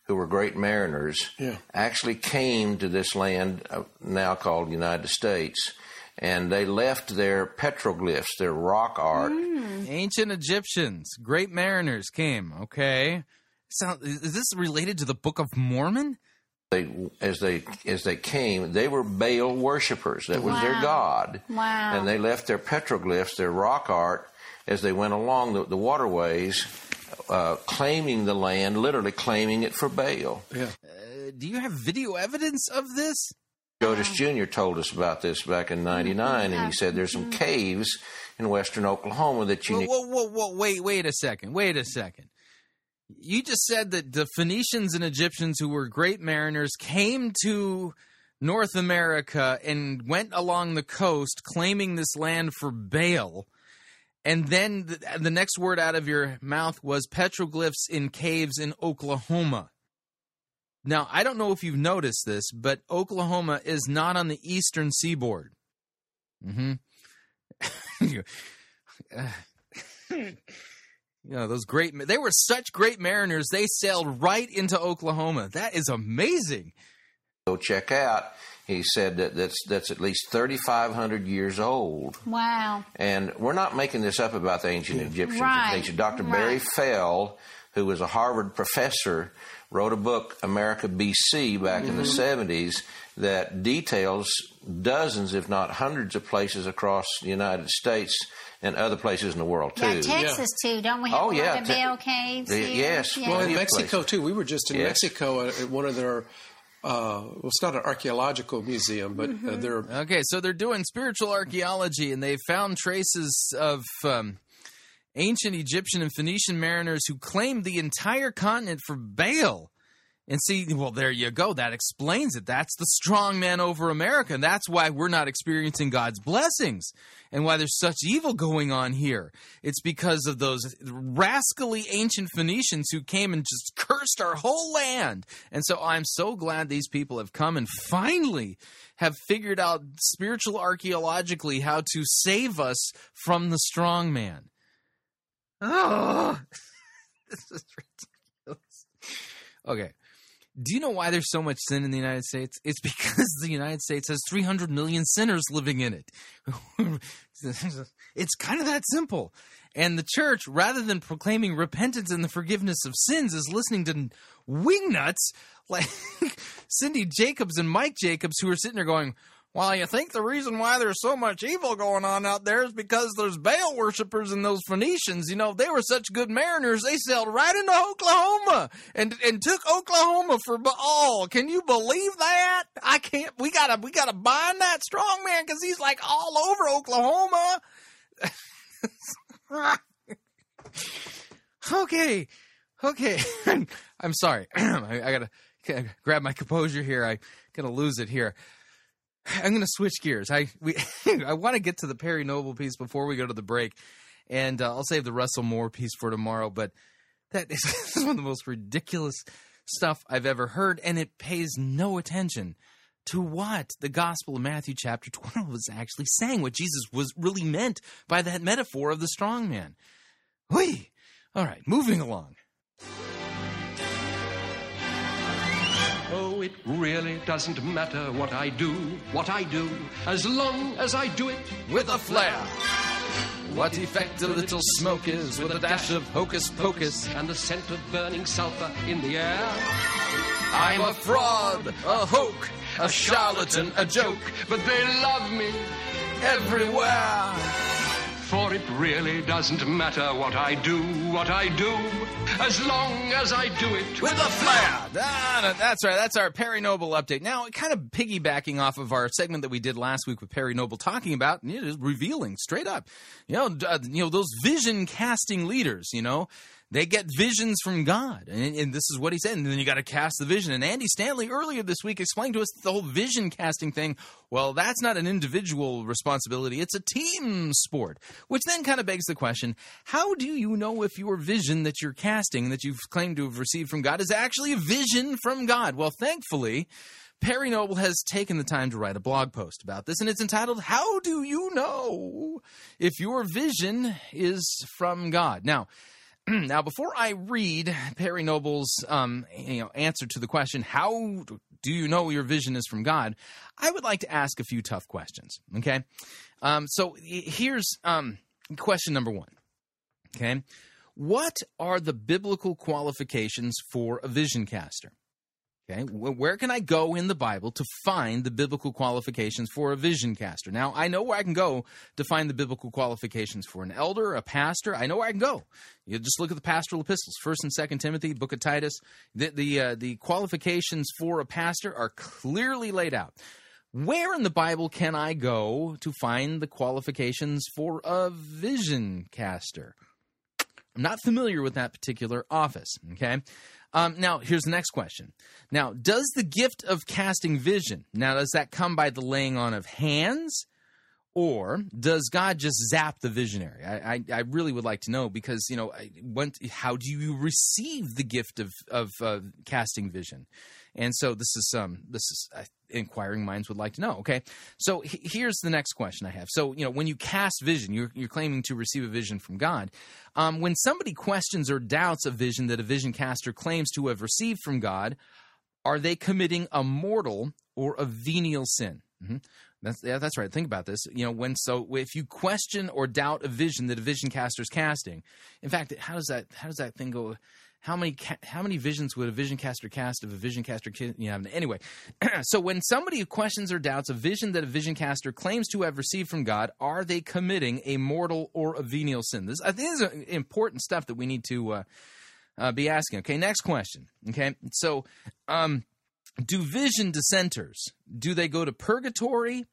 who were great mariners Yeah. actually came to this land uh, now called the united states and they left their petroglyphs their rock art Ancient Egyptians, great mariners came. Okay, Sound, is this related to the Book of Mormon? they as they as they came they were baal worshippers that was their god Wow. and they left their petroglyphs, their rock art, as they went along the, the waterways, uh, claiming the land, literally claiming it for Baal. Yeah. Uh, do you have video evidence of this? Jodas Jr. told us about this back in '99, and he said there's some caves in western Oklahoma that you Whoa, need. whoa, whoa, whoa! Wait, wait a second. Wait a second. You just said that the Phoenicians and Egyptians, who were great mariners, came to North America and went along the coast, claiming this land for Baal. And then the, the next word out of your mouth was petroglyphs in caves in Oklahoma. Now, I don't know if you've noticed this, but Oklahoma is not on the eastern seaboard. hmm you know those great they were such great mariners they sailed right into oklahoma that is amazing Go check out. He said that that's that's at least 3,500 years old. Wow. And we're not making this up about the ancient Egyptians. Right, Ancient Dr. right. Barry Fell, who was a Harvard professor, wrote a book, America BC, back in the Mhm. 70s, that details dozens, if not hundreds, of places across the United States and other places in the world, too. Yeah, Texas too. Don't we have Oh, yeah, lot Te- bell caves? Y- here? yes. Yeah. Well, in Mexico places. too. We were just in Yes. Mexico at, at one of their. Uh, well, it's not an archaeological museum, but uh, they're Okay, so they're doing spiritual archaeology, and they found traces of um, ancient Egyptian and Phoenician mariners who claimed the entire continent for Baal. And see, well, there you go. That explains it. That's the strong man over America. And that's why we're not experiencing God's blessings and why there's such evil going on here. It's because of those rascally ancient Phoenicians who came and just cursed our whole land. And so I'm so glad these people have come and finally have figured out spiritual archaeologically how to save us from the strong man. Oh, this is ridiculous. Okay. Do you know why there's so much sin in the United States? It's because the United States has 300 million sinners living in it. it's kind of that simple. And the church, rather than proclaiming repentance and the forgiveness of sins, is listening to wingnuts like Cindy Jacobs and Mike Jacobs who are sitting there going, well, you think the reason why there's so much evil going on out there is because there's Baal worshippers and those Phoenicians. You know, they were such good mariners, they sailed right into Oklahoma and and took Oklahoma for Baal. Can you believe that? I can't. We gotta we gotta bind that strong man because he's like all over Oklahoma. okay, okay. I'm sorry. I, gotta, grab my composure here. I gonna lose it here. I'm going to switch gears. I we I want to get to the Perry Noble piece before we go to the break, and uh, I'll save the Russell Moore piece for tomorrow. But that is, one of the most ridiculous stuff I've ever heard, and it pays no attention to what the Gospel of Matthew chapter 12 was actually saying, what Jesus was really meant by that metaphor of the strong man. Whee! All right, moving along. It really doesn't matter what I do, what I do, as long as I do it with a flair. What effect a little smoke is with a dash of hocus pocus and the scent of burning sulfur in the air. I'm a fraud, a hoax, a charlatan, a joke, but they love me everywhere. For it really doesn't matter what I do, what I do, as long as I do it with a flair. Ah, that's right. That's our Perry Noble update. Now, kind of piggybacking off of our segment that we did last week with Perry Noble, talking about you know, revealing straight up, you know, uh, you know those vision casting leaders. You know, they get visions from God, and, and this is what he said. And then you got to cast the vision. And Andy Stanley earlier this week explained to us the whole vision casting thing. Well, that's not an individual responsibility; it's a team sport. Which then kind of begs the question: How do you know if your vision that you're casting, that you've claimed to have received from God, is actually a vision from God? Well, thankfully. Perry Noble has taken the time to write a blog post about this, and it's entitled, How Do You Know If Your Vision Is From God? Now, now, before I read Perry Noble's um, you know, answer to the question, how do you know your vision is from God? I would like to ask a few tough questions. Okay, um, so here's um, question number one. Okay, what are the biblical qualifications for a vision caster? Okay, where can I go in the Bible to find the biblical qualifications for a vision caster? Now, I know where I can go to find the biblical qualifications for an elder, a pastor. I know where I can go. You just look at the pastoral epistles, First and Second Timothy, Book of Titus. The the, uh, the qualifications for a pastor are clearly laid out. Where in the Bible can I go to find the qualifications for a vision caster? I'm not familiar with that particular office. Okay. Um, now, here's the next question. Now, does the gift of casting vision, now, does that come by the laying on of hands? Or does God just zap the visionary? I, I, I really would like to know because, you know, I, how do you receive the gift of, of uh, casting vision? And so this is um this is uh, inquiring minds would like to know. Okay, so here's the next question I have. So you know when you cast vision, you're you're claiming to receive a vision from God. Um, when somebody questions or doubts a vision that a vision caster claims to have received from God, are they committing a mortal or a venial sin? Mm-hmm. That's yeah, that's right. Think about this. You know, when so if you question or doubt a vision that a vision caster is casting, in fact, how does that how does that thing go? How many ca- how many visions would a vision caster cast if a vision caster ki- you know anyway. So when somebody questions or doubts a vision that a vision caster claims to have received from god are they committing a mortal or a venial sin? This i think this is important stuff that we need to uh, uh, be asking okay? Next question okay? So um do vision dissenters do they go to purgatory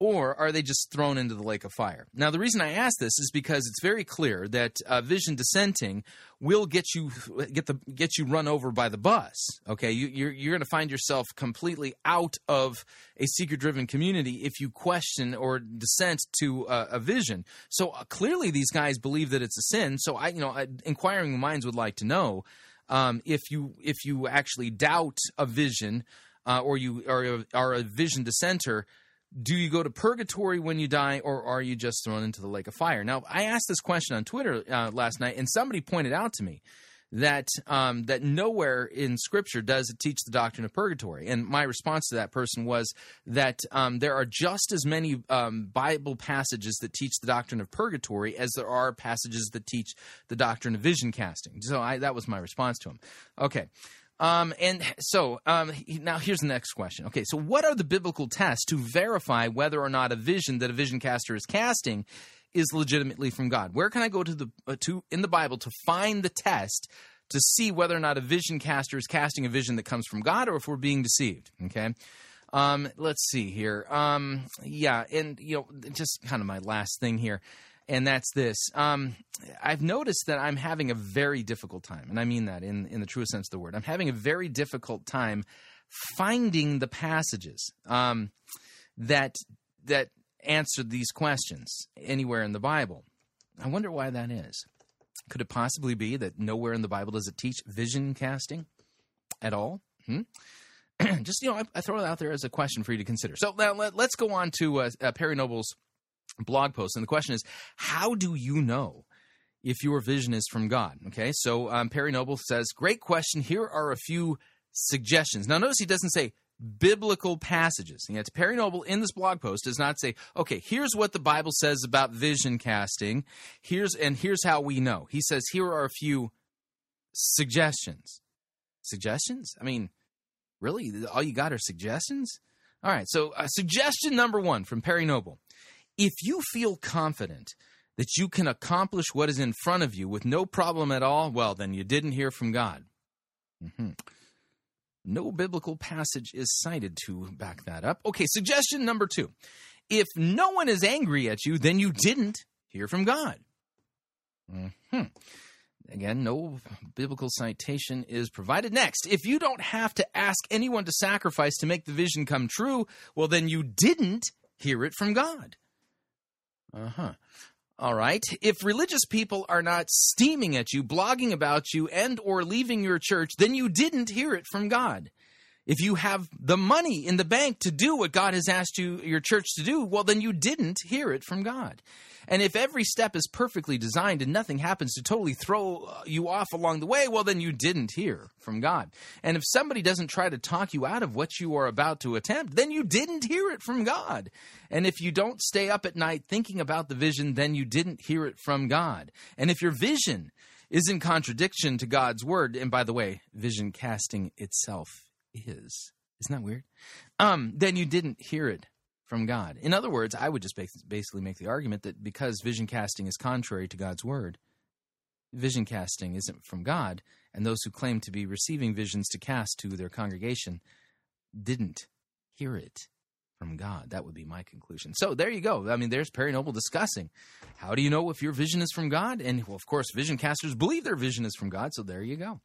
or are they just thrown into the lake of fire? Now, the reason I ask this is because it's very clear that uh, vision dissenting will get you get the get you run over by the bus. Okay, you, you're you're going to find yourself completely out of a seeker driven community if you question or dissent to uh, a vision. So uh, clearly, these guys believe that it's a sin. So I, you know, I, inquiring minds would like to know um, if you if you actually doubt a vision uh, or you are, are a vision dissenter do you go to purgatory when you die or are you just thrown into the lake of fire? Now i asked this question on twitter uh, last night and somebody pointed out to me that um, that nowhere in scripture does it teach the doctrine of purgatory. And my response to that person was that um, there are just as many um, bible passages that teach the doctrine of purgatory as there are passages that teach the doctrine of vision casting. So I, that was my response to him. Okay um, and so um, now here's the next question. Okay, so what are the biblical tests to verify whether or not a vision that a vision caster is casting is legitimately from God? Where can I go to the uh, to in the Bible to find the test to see whether or not a vision caster is casting a vision that comes from God or if we're being deceived? Okay. Um, let's see here. Um, yeah, and you know, just kind of my last thing here and that's this. Um, I've noticed that I'm having a very difficult time, and I mean that in, in the truest sense of the word. I'm having a very difficult time finding the passages um, that that answer these questions anywhere in the Bible. I wonder why that is. Could it possibly be that nowhere in the Bible does it teach vision casting at all? Hmm? Just you know, I, I, throw it out there as a question for you to consider. So now let, us go on to uh, uh, Perry Noble's blog post. And the question is, how do you know if your vision is from God? Okay, so um, Perry Noble says, Great question. Here are a few suggestions. Now, notice he doesn't say biblical passages. And yet, Perry Noble in this blog post does not say, okay, here's what the Bible says about vision casting. Here's and here's how we know. He says, here are a few suggestions. Suggestions? I mean, really? All you got are suggestions? All right, so uh, suggestion number one from Perry Noble if you feel confident that you can accomplish what is in front of you with no problem at all, well, then you didn't hear from God. Mm-hmm. No biblical passage is cited to back that up. Okay, suggestion number two. If no one is angry at you, then you didn't hear from God. Mm-hmm. Again, no biblical citation is provided. Next, if you don't have to ask anyone to sacrifice to make the vision come true, well, then you didn't hear it from God. Uh huh. All right. If religious people are not steaming at you, blogging about you, and or leaving your church, then you didn't hear it from God. If you have the money in the bank to do what God has asked you your church to do, well then you didn't hear it from God. And if every step is perfectly designed and nothing happens to totally throw you off along the way, well, then you didn't hear from God. And if somebody doesn't try to talk you out of what you are about to attempt, then you didn't hear it from God. And if you don't stay up at night thinking about the vision, then you didn't hear it from God. And if your vision is in contradiction to God's word, and by the way, vision casting itself is. Isn't that weird? Um, then you didn't hear it from God. In other words, I would just basically make the argument that because vision casting is contrary to God's word, vision casting isn't from God, and those who claim to be receiving visions to cast to their congregation didn't hear it from God. That would be my conclusion. So there you go. I mean, there's Perry Noble discussing how do you know if your vision is from God? And well, of course, vision casters believe their vision is from God. So there you go.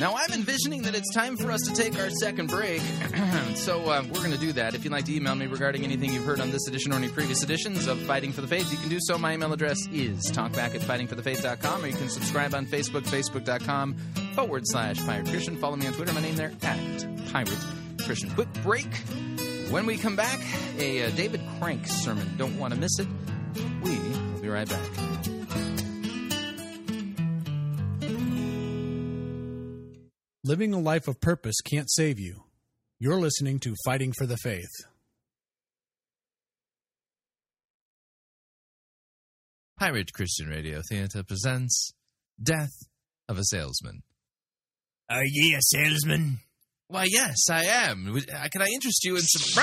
Now, I'm envisioning that it's time for us to take our second break. so, uh, we're going to do that. If you'd like to email me regarding anything you've heard on this edition or any previous editions of Fighting for the Faith, you can do so. My email address is talkback at fightingforthefaith.com, or you can subscribe on Facebook, facebook.com forward slash Pirate Christian. Follow me on Twitter. My name there at Pirate Christian. Quick break. When we come back, a uh, David Crank sermon. Don't want to miss it. We will be right back. Living a life of purpose can't save you. You're listening to Fighting for the Faith. Pirate Christian Radio Theater presents Death of a salesman. Are ye a salesman? Why, yes, I am. Uh, Can I interest you in some.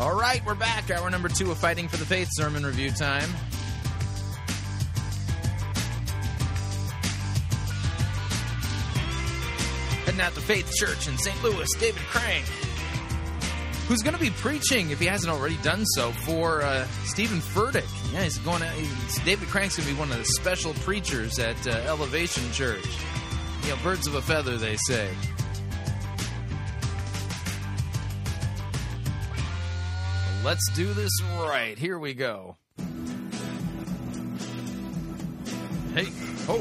All right, we're back. Hour number two of Fighting for the Faith sermon review time. Heading out to Faith Church in St. Louis, David Crank, who's going to be preaching, if he hasn't already done so, for uh, Steven Furtick. Yeah, he's going. To, he's, David Crank's going to be one of the special preachers at uh, Elevation Church. You know, birds of a feather, they say. Let's do this right. Here we go. Hey, ho.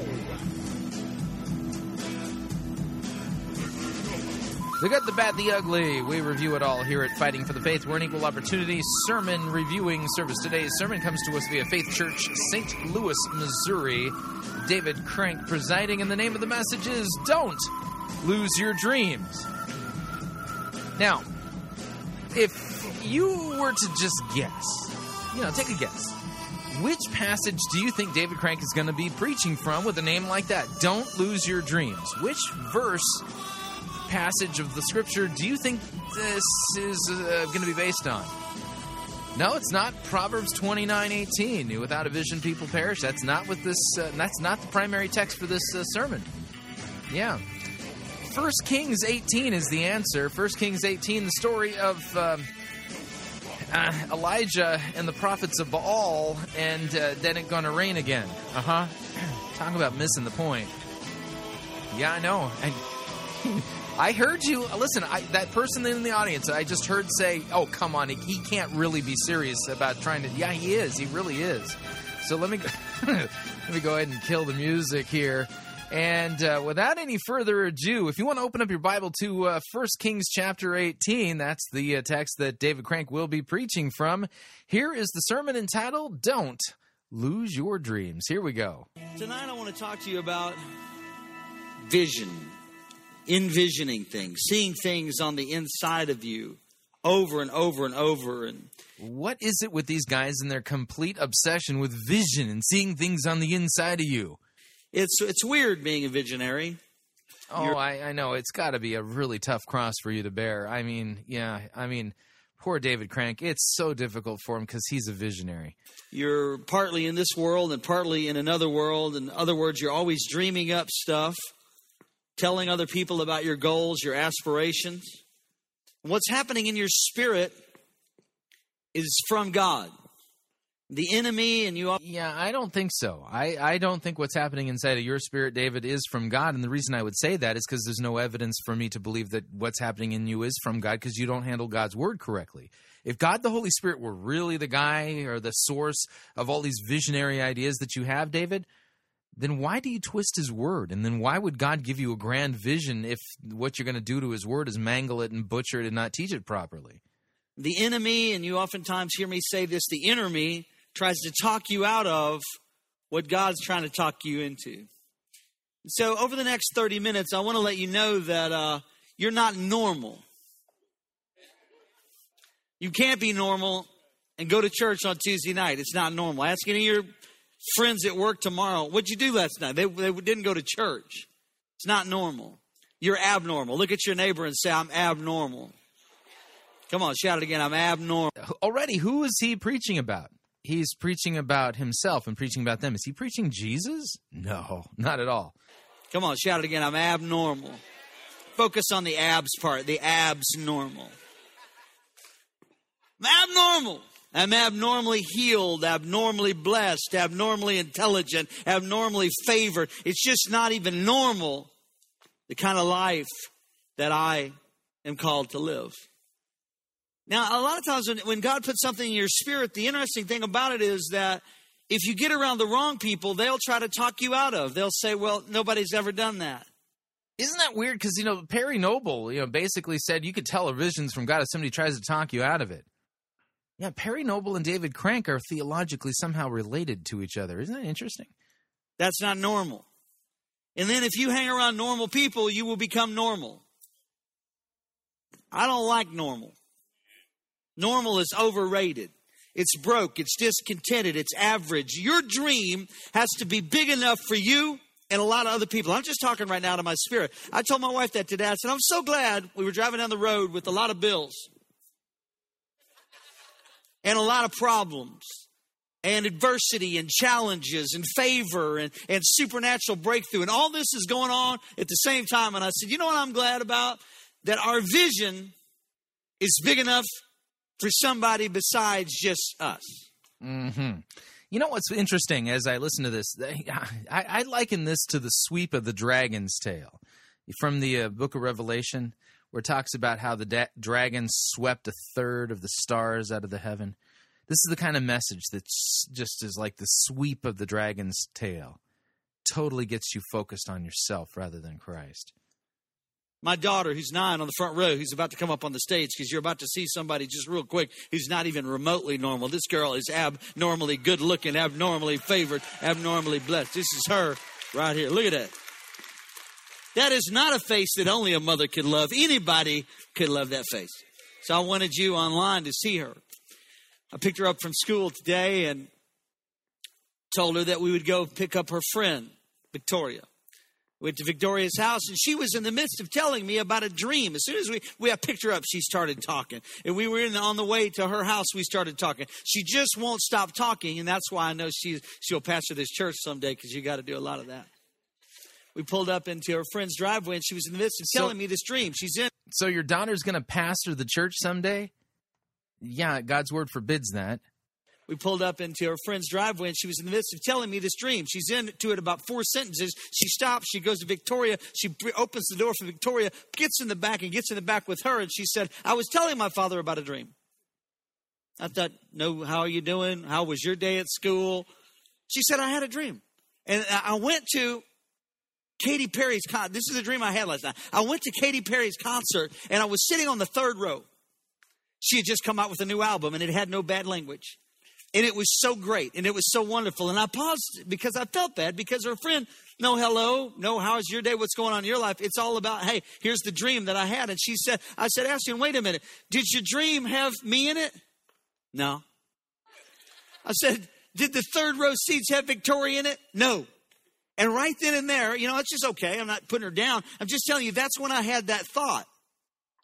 The good, the bad, the ugly. We review it all here at Fighting for the Faith. We're an equal opportunity sermon reviewing service. Today's sermon comes to us via Faith Church, St. Louis, Missouri. David Crank presiding, and the name of the message is Don't Lose Your Dreams. Now, if you were to just guess, you know, take a guess. Which passage do you think David Crank is going to be preaching from with a name like that? Don't lose your dreams. Which verse, passage of the scripture do you think this is uh, going to be based on? No, it's not Proverbs twenty nine eighteen. Without a vision, people perish. That's not what this. Uh, that's not the primary text for this uh, sermon. Yeah, First Kings 18 is the answer. First Kings 18, the story of um, uh, Elijah and the prophets of Baal, and uh, then it's going to rain again. Uh huh. Talk about missing the point. Yeah, I know. I, I heard you. Listen, I, that person in the audience, I just heard say, "Oh, come on, he, he can't really be serious about trying to." Yeah, he is. He really is. So let me go, let me go ahead and kill the music here. And uh, without any further ado, if you want to open up your Bible to uh, 1 Kings chapter 18, that's the uh, text that David Crank will be preaching from. Here is the sermon entitled Don't Lose Your Dreams. Here we go. Tonight, I want to talk to you about vision, envisioning things, seeing things on the inside of you over and over and over. And What is it with these guys and their complete obsession with vision and seeing things on the inside of you? It's it's weird being a visionary. Oh, You're- I, I know. It's got to be a really tough cross for you to bear. I mean, yeah, I mean, poor David Crank. It's so difficult for him because he's a visionary. You're partly in this world and partly in another world. In other words, you're always dreaming up stuff, telling other people about your goals, your aspirations. What's happening in your spirit is from God. The enemy, and you. all Yeah, I don't think so. I, I don't think what's happening inside of your spirit, David, is from God. And the reason I would say that is because there's no evidence for me to believe that what's happening in you is from God because you don't handle God's word correctly. If God the Holy Spirit were really the guy or the source of all these visionary ideas that you have, David, then why do you twist his word? And then why would God give you a grand vision if what you're going to do to his word is mangle it and butcher it and not teach it properly? The enemy, and you oftentimes hear me say this, the inner me tries to talk you out of what God's trying to talk you into. So, over the next 30 minutes, I want to let you know that uh, you're not normal. You can't be normal and go to church on Tuesday night. It's not normal. Ask any of your friends at work tomorrow, what'd you do last night? They, they didn't go to church. It's not normal. You're abnormal. Look at your neighbor and say, I'm abnormal. Come on, shout it again. I'm abnormal. Already, who is he preaching about? He's preaching about himself and preaching about them. Is he preaching Jesus? No, not at all. Come on, shout it again. I'm abnormal. Focus on the abs part, the abs normal. I'm abnormal. I'm abnormally healed, abnormally blessed, abnormally intelligent, abnormally favored. It's just not even normal, the kind of life that I am called to live. Now, a lot of times when, when God puts something in your spirit, the interesting thing about it is that if you get around the wrong people, they'll try to talk you out of. They'll say, well, nobody's ever done that. Isn't that weird? Because, you know, Perry Noble, you know, basically said you could tell a vision's from God if somebody tries to talk you out of it. Yeah, Perry Noble and David Crank are theologically somehow related to each other. Isn't that interesting? That's not normal. And then if you hang around normal people, you will become normal. I don't like normal. Normal is overrated. It's broke. It's discontented. It's average. Your dream has to be big enough for you and a lot of other people. I'm just talking right now to my spirit. I told my wife that today. I said, I'm so glad we were driving down the road with a lot of bills and a lot of problems and adversity and challenges and favor and, and supernatural breakthrough. And all this is going on at the same time. And I said, you know what I'm glad about? That our vision is big enough for somebody besides just us. hmm You know what's interesting as I listen to this? I, I liken this to the sweep of the dragon's tail from the uh, book of Revelation, where it talks about how the da- dragon swept a third of the stars out of the heaven. This is the kind of message that just is like the sweep of the dragon's tail. Totally gets you focused on yourself rather than Christ. My daughter, who's nine on the front row, who's about to come up on the stage because you're about to see somebody just real quick who's not even remotely normal. This girl is abnormally good looking, abnormally favored, abnormally blessed. This is her right here. Look at that. That is not a face that only a mother could love. Anybody could love that face. So I wanted you online to see her. I picked her up from school today and told her that we would go pick up her friend, Victoria. Went to Victoria's house, and she was in the midst of telling me about a dream. As soon as we, we I picked her up, she started talking. And we were in, on the way to her house, we started talking. She just won't stop talking, and that's why I know she, she'll pastor this church someday because you got to do a lot of that. We pulled up into her friend's driveway, and she was in the midst of So- telling me this dream. She's in. So your daughter's going to pastor the church someday? Yeah, God's word forbids that. We pulled up into her friend's driveway and she was in the midst of telling me this dream. She's into it about four sentences. She stops. She goes to Victoria. She opens the door for Victoria, gets in the back and gets in the back with her. And she said, I was telling my father about a dream. I thought, no, how are you doing? How was your day at school? She said, I had a dream. And I went to Katy Perry's con. This is a dream I had last night. I went to Katy Perry's concert and I was sitting on the third row. She had just come out with a new album and it had no bad language. And it was so great and it was so wonderful. And I paused because I felt bad because her friend, no hello, no how's your day, what's going on in your life? It's all about, hey, here's the dream that I had. And she said, I said, Ashton, wait a minute. Did your dream have me in it? No. I said, did the third row seats have Victoria in it? No. And right then and there, you know, it's just okay. I'm not putting her down. I'm just telling you, that's when I had that thought.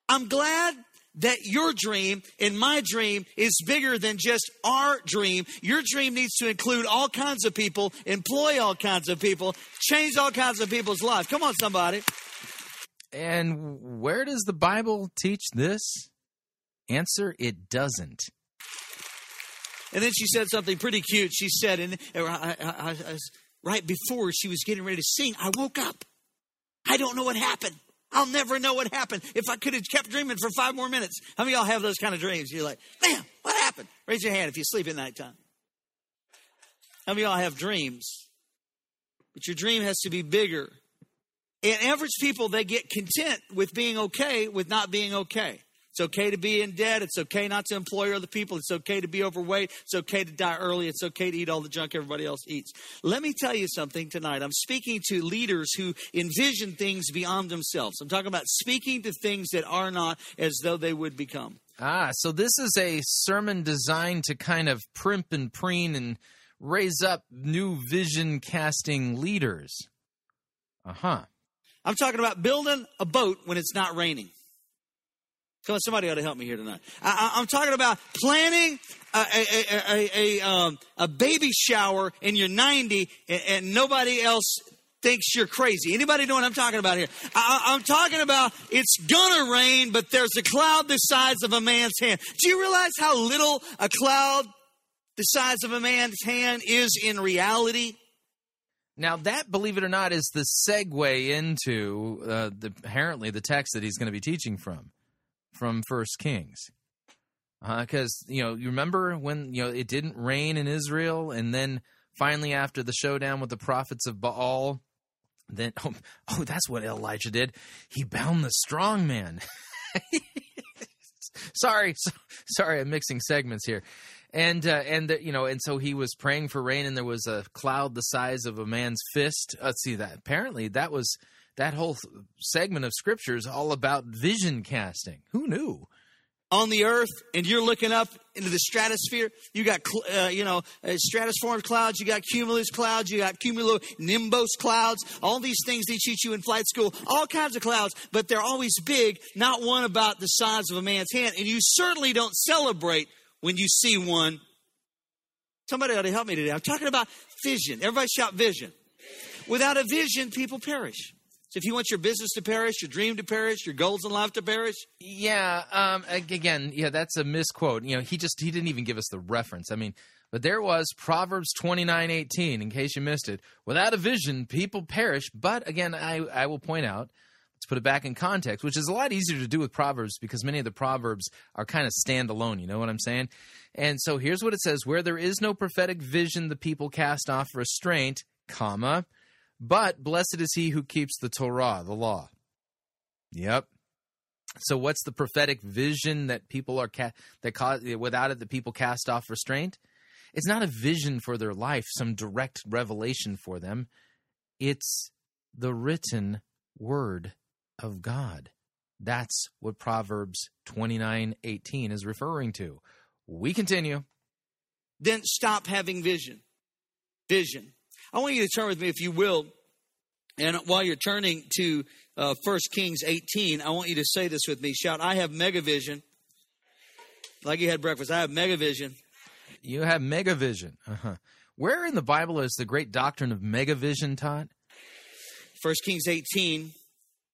I'm glad that your dream and my dream is bigger than just our dream. Your dream needs to include all kinds of people, employ all kinds of people, change all kinds of people's lives. Come on, somebody. And where does the Bible teach this? Answer: It doesn't. And then she said something pretty cute. She said, and uh, I, I, I, I, right before she was getting ready to sing, I woke up. I don't know what happened. I'll never know what happened. If I could have kept dreaming for five more minutes. How many of y'all have those kind of dreams? You're like, man, what happened? Raise your hand if you sleep at night time. How many of y'all have dreams? But your dream has to be bigger. And average people, they get content with being okay with not being okay. It's okay to be in debt. It's okay not to employ other people. It's okay to be overweight. It's okay to die early. It's okay to eat all the junk everybody else eats. Let me tell you something tonight. I'm speaking to leaders who envision things beyond themselves. I'm talking about speaking to things that are not as though they would become. Ah, so this is a sermon designed to kind of primp and preen and raise up new vision casting leaders. Uh huh. I'm talking about building a boat when it's not raining. Come on, somebody ought to help me here tonight. I, am talking about planning a, a, a, a, um, a, baby shower and you're 90 and, and, nobody else thinks you're crazy. Anybody know what I'm talking about here? I, I'm talking about it's gonna rain, but there's a cloud the size of a man's hand. Do you realize how little a cloud the size of a man's hand is in reality? Now that, believe it or not, is the segue into uh, the, apparently the text that he's going to be teaching from from First Kings. Because uh, you know, you remember when you know it didn't rain in Israel, and then finally after the showdown with the prophets of Baal, then oh, oh that's what Elijah did. He bound the strong man. sorry, so, sorry, I'm mixing segments here. And uh, and the, you know, and so he was praying for rain, and there was a cloud the size of a man's fist. Let's see that. Apparently, that was that whole segment of scripture is all about vision casting. Who knew? On the earth, and you're looking up into the stratosphere. You got, uh, you know, uh, stratiform clouds. You got cumulus clouds. You got cumulonimbus clouds. All these things they teach you in flight school. All kinds of clouds, but they're always big. Not one about the size of a man's hand. And you certainly don't celebrate when you see one. Somebody ought to help me today. I'm talking about vision. Everybody shout vision. Without a vision, people perish. So if you want your business to perish, your dream to perish, your goals in life to perish, yeah. Um, again, yeah, that's a misquote. You know, he just he didn't even give us the reference. I mean, but there was Proverbs twenty nine eighteen. In case you missed it, without a vision, people perish. But again, I I will point out. Let's put it back in context, which is a lot easier to do with Proverbs because many of the Proverbs are kind of standalone. You know what I'm saying? And so here's what it says: Where there is no prophetic vision, the people cast off restraint, comma but blessed is he who keeps the Torah, the law. Yep. So what's the prophetic vision that people are ca- that cause without it the people cast off restraint? It's not a vision for their life, some direct revelation for them. It's the written word of God. That's what Proverbs 29:18 is referring to. We continue. Then stop having vision. Vision. I want you to turn with me, if you will. And while you're turning to uh, 1 Kings 18, I want you to say this with me. Shout, I have megavision. Like you had breakfast, I have megavision. You have megavision. Uh-huh. Where in the Bible is the great doctrine of megavision taught? 1 Kings 18,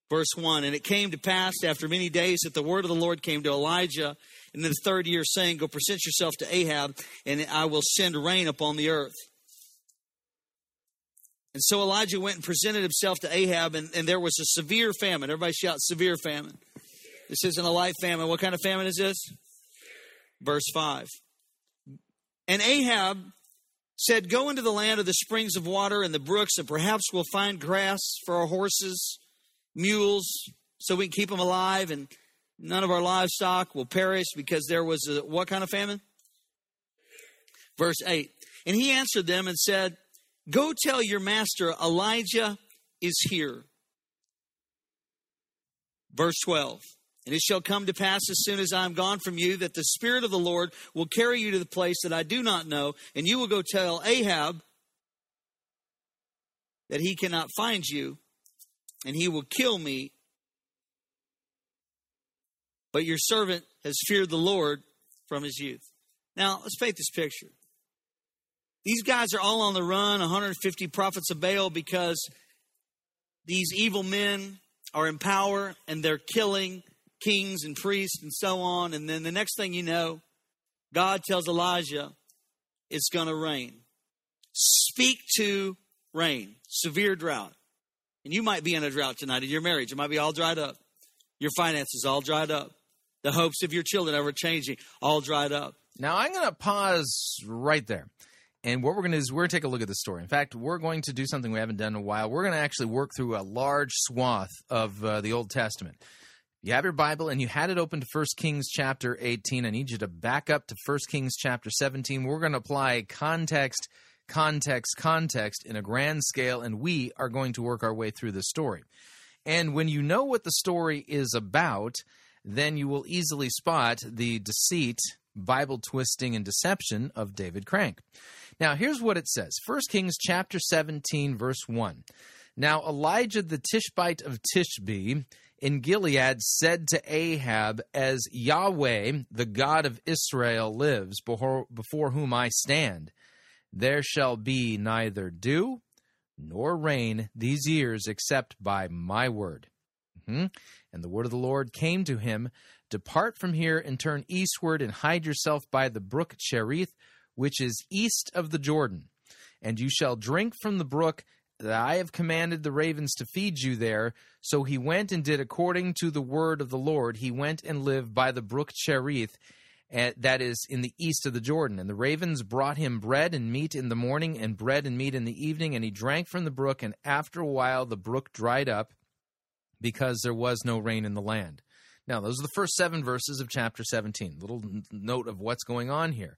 verse 1. And it came to pass after many days that the word of the Lord came to Elijah in the third year, saying, Go present yourself to Ahab, and I will send rain upon the earth. And so Elijah went and presented himself to Ahab, and, and there was a severe famine. Everybody shout, severe famine. This isn't a light famine. What kind of famine is this? Verse 5. And Ahab said, Go into the land of the springs of water and the brooks, and perhaps we'll find grass for our horses, mules, so we can keep them alive, and none of our livestock will perish because there was a what kind of famine? Verse 8. And he answered them and said, Go tell your master Elijah is here. Verse 12. And it shall come to pass as soon as I am gone from you that the Spirit of the Lord will carry you to the place that I do not know, and you will go tell Ahab that he cannot find you, and he will kill me. But your servant has feared the Lord from his youth. Now, let's paint this picture. These guys are all on the run, 150 prophets of Baal, because these evil men are in power and they're killing kings and priests and so on. And then the next thing you know, God tells Elijah, it's going to rain. Speak to rain, severe drought. And you might be in a drought tonight in your marriage. It might be all dried up. Your finances all dried up. The hopes of your children ever changing, all dried up. Now I'm going to pause right there. And what we're going to do is we're going to take a look at the story. In fact, we're going to do something we haven't done in a while. We're going to actually work through a large swath of uh, the Old Testament. You have your Bible and you had it open to 1 Kings chapter 18. I need you to back up to 1 Kings chapter 17. We're going to apply context, context, context in a grand scale, and we are going to work our way through the story. And when you know what the story is about, then you will easily spot the deceit, Bible twisting, and deception of David Crank. Now, here's what it says 1 Kings chapter 17, verse 1. Now, Elijah the Tishbite of Tishbe in Gilead said to Ahab, As Yahweh, the God of Israel, lives, before, whom I stand, there shall be neither dew nor rain these years except by my word. Mhm. And the word of the Lord came to him Depart from here and turn eastward and hide yourself by the brook Cherith, which is east of the Jordan. And you shall drink from the brook that I have commanded the ravens to feed you there. So he went and did according to the word of the Lord. He went and lived by the brook Cherith, that is in the east of the Jordan. And the ravens brought him bread and meat in the morning, and bread and meat in the evening. And he drank from the brook. And after a while, the brook dried up because there was no rain in the land. Now, those are the first seven verses of chapter 17. Little note of what's going on here.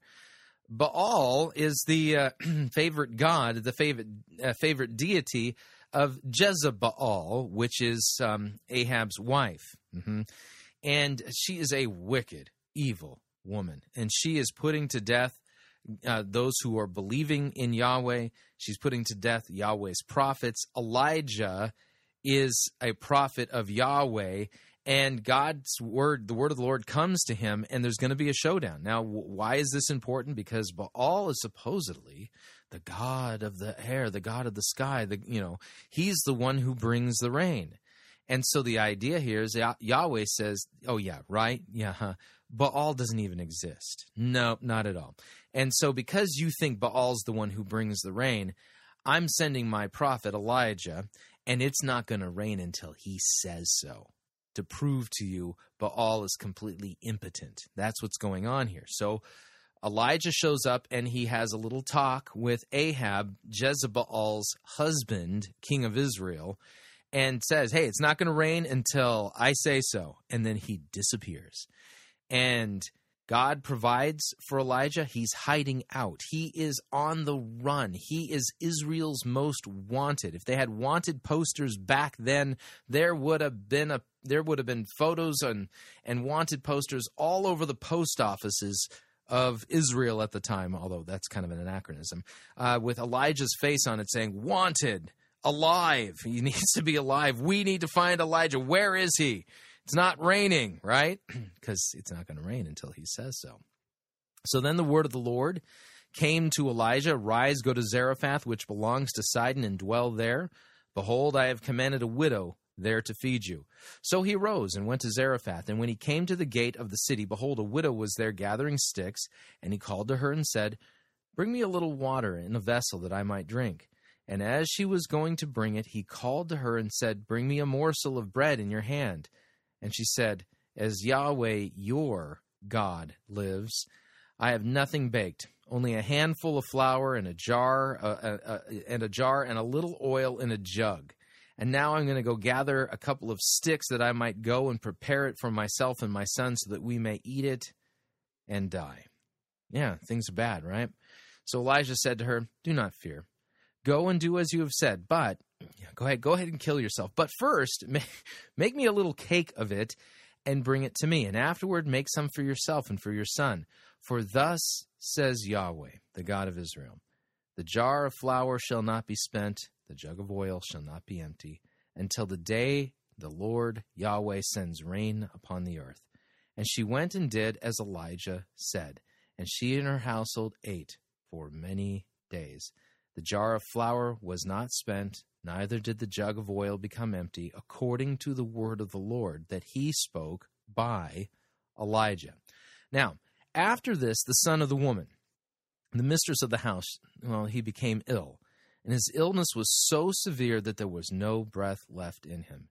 Baal is the uh, favorite god, the favorite uh, favorite deity of Jezebel, which is um, Ahab's wife, hmm and she is a wicked, evil woman, and she is putting to death uh, those who are believing in Yahweh. She's putting to death Yahweh's prophets. Elijah is a prophet of Yahweh, and God's word, the word of the Lord, comes to him, and there's going to be a showdown. Now, why is this important? Because Baal is supposedly the god of the air, the god of the sky. The you know he's the one who brings the rain, and so the idea here is Yahweh says, "Oh yeah, right, yeah." Huh. Baal doesn't even exist. No, not at all. And so, because you think Baal's the one who brings the rain, I'm sending my prophet Elijah, and it's not going to rain until he says so to prove to you Baal is completely impotent. That's what's going on here. So Elijah shows up and he has a little talk with Ahab, Jezebel's husband, king of Israel, and says, Hey, it's not going to rain until I say so. And then he disappears. And God provides for Elijah. He's hiding out. He is on the run. He is Israel's most wanted. If they had wanted posters back then, there would have been a there would have been photos and and wanted posters all over the post offices of Israel at the time. Although that's kind of an anachronism, uh, with Elijah's face on it saying "Wanted." Alive. He needs to be alive. We need to find Elijah. Where is he? It's not raining, right? Because it's not going to rain until he says so. So then the word of the Lord came to Elijah Rise, go to Zarephath, which belongs to Sidon, and dwell there. Behold, I have commanded a widow there to feed you. So he rose and went to Zarephath. And when he came to the gate of the city, behold, a widow was there gathering sticks. And he called to her and said, Bring me a little water in a vessel that I might drink. And as she was going to bring it, he called to her and said, Bring me a morsel of bread in your hand. And she said, As Yahweh your God lives, I have nothing baked, only a handful of flour and a jar, uh, uh, uh, and a jar and a little oil in a jug. And now I'm going to go gather a couple of sticks that I might go and prepare it for myself and my son so that we may eat it and die. Yeah, things are bad, right? So Elijah said to her, Do not fear. Go and do as you have said, but go ahead, go ahead and kill yourself. But first, make, make me a little cake of it and bring it to me. And afterward, make some for yourself and for your son. For thus says Yahweh, the God of Israel The jar of flour shall not be spent, the jug of oil shall not be empty, until the day the Lord Yahweh sends rain upon the earth. And she went and did as Elijah said, and she and her household ate for many days. The jar of flour was not spent, neither did the jug of oil become empty, according to the word of the Lord that he spoke by Elijah. Now, after this, the son of the woman The mistress of the house, well, he became ill, and his illness was so severe that there was no breath left in him.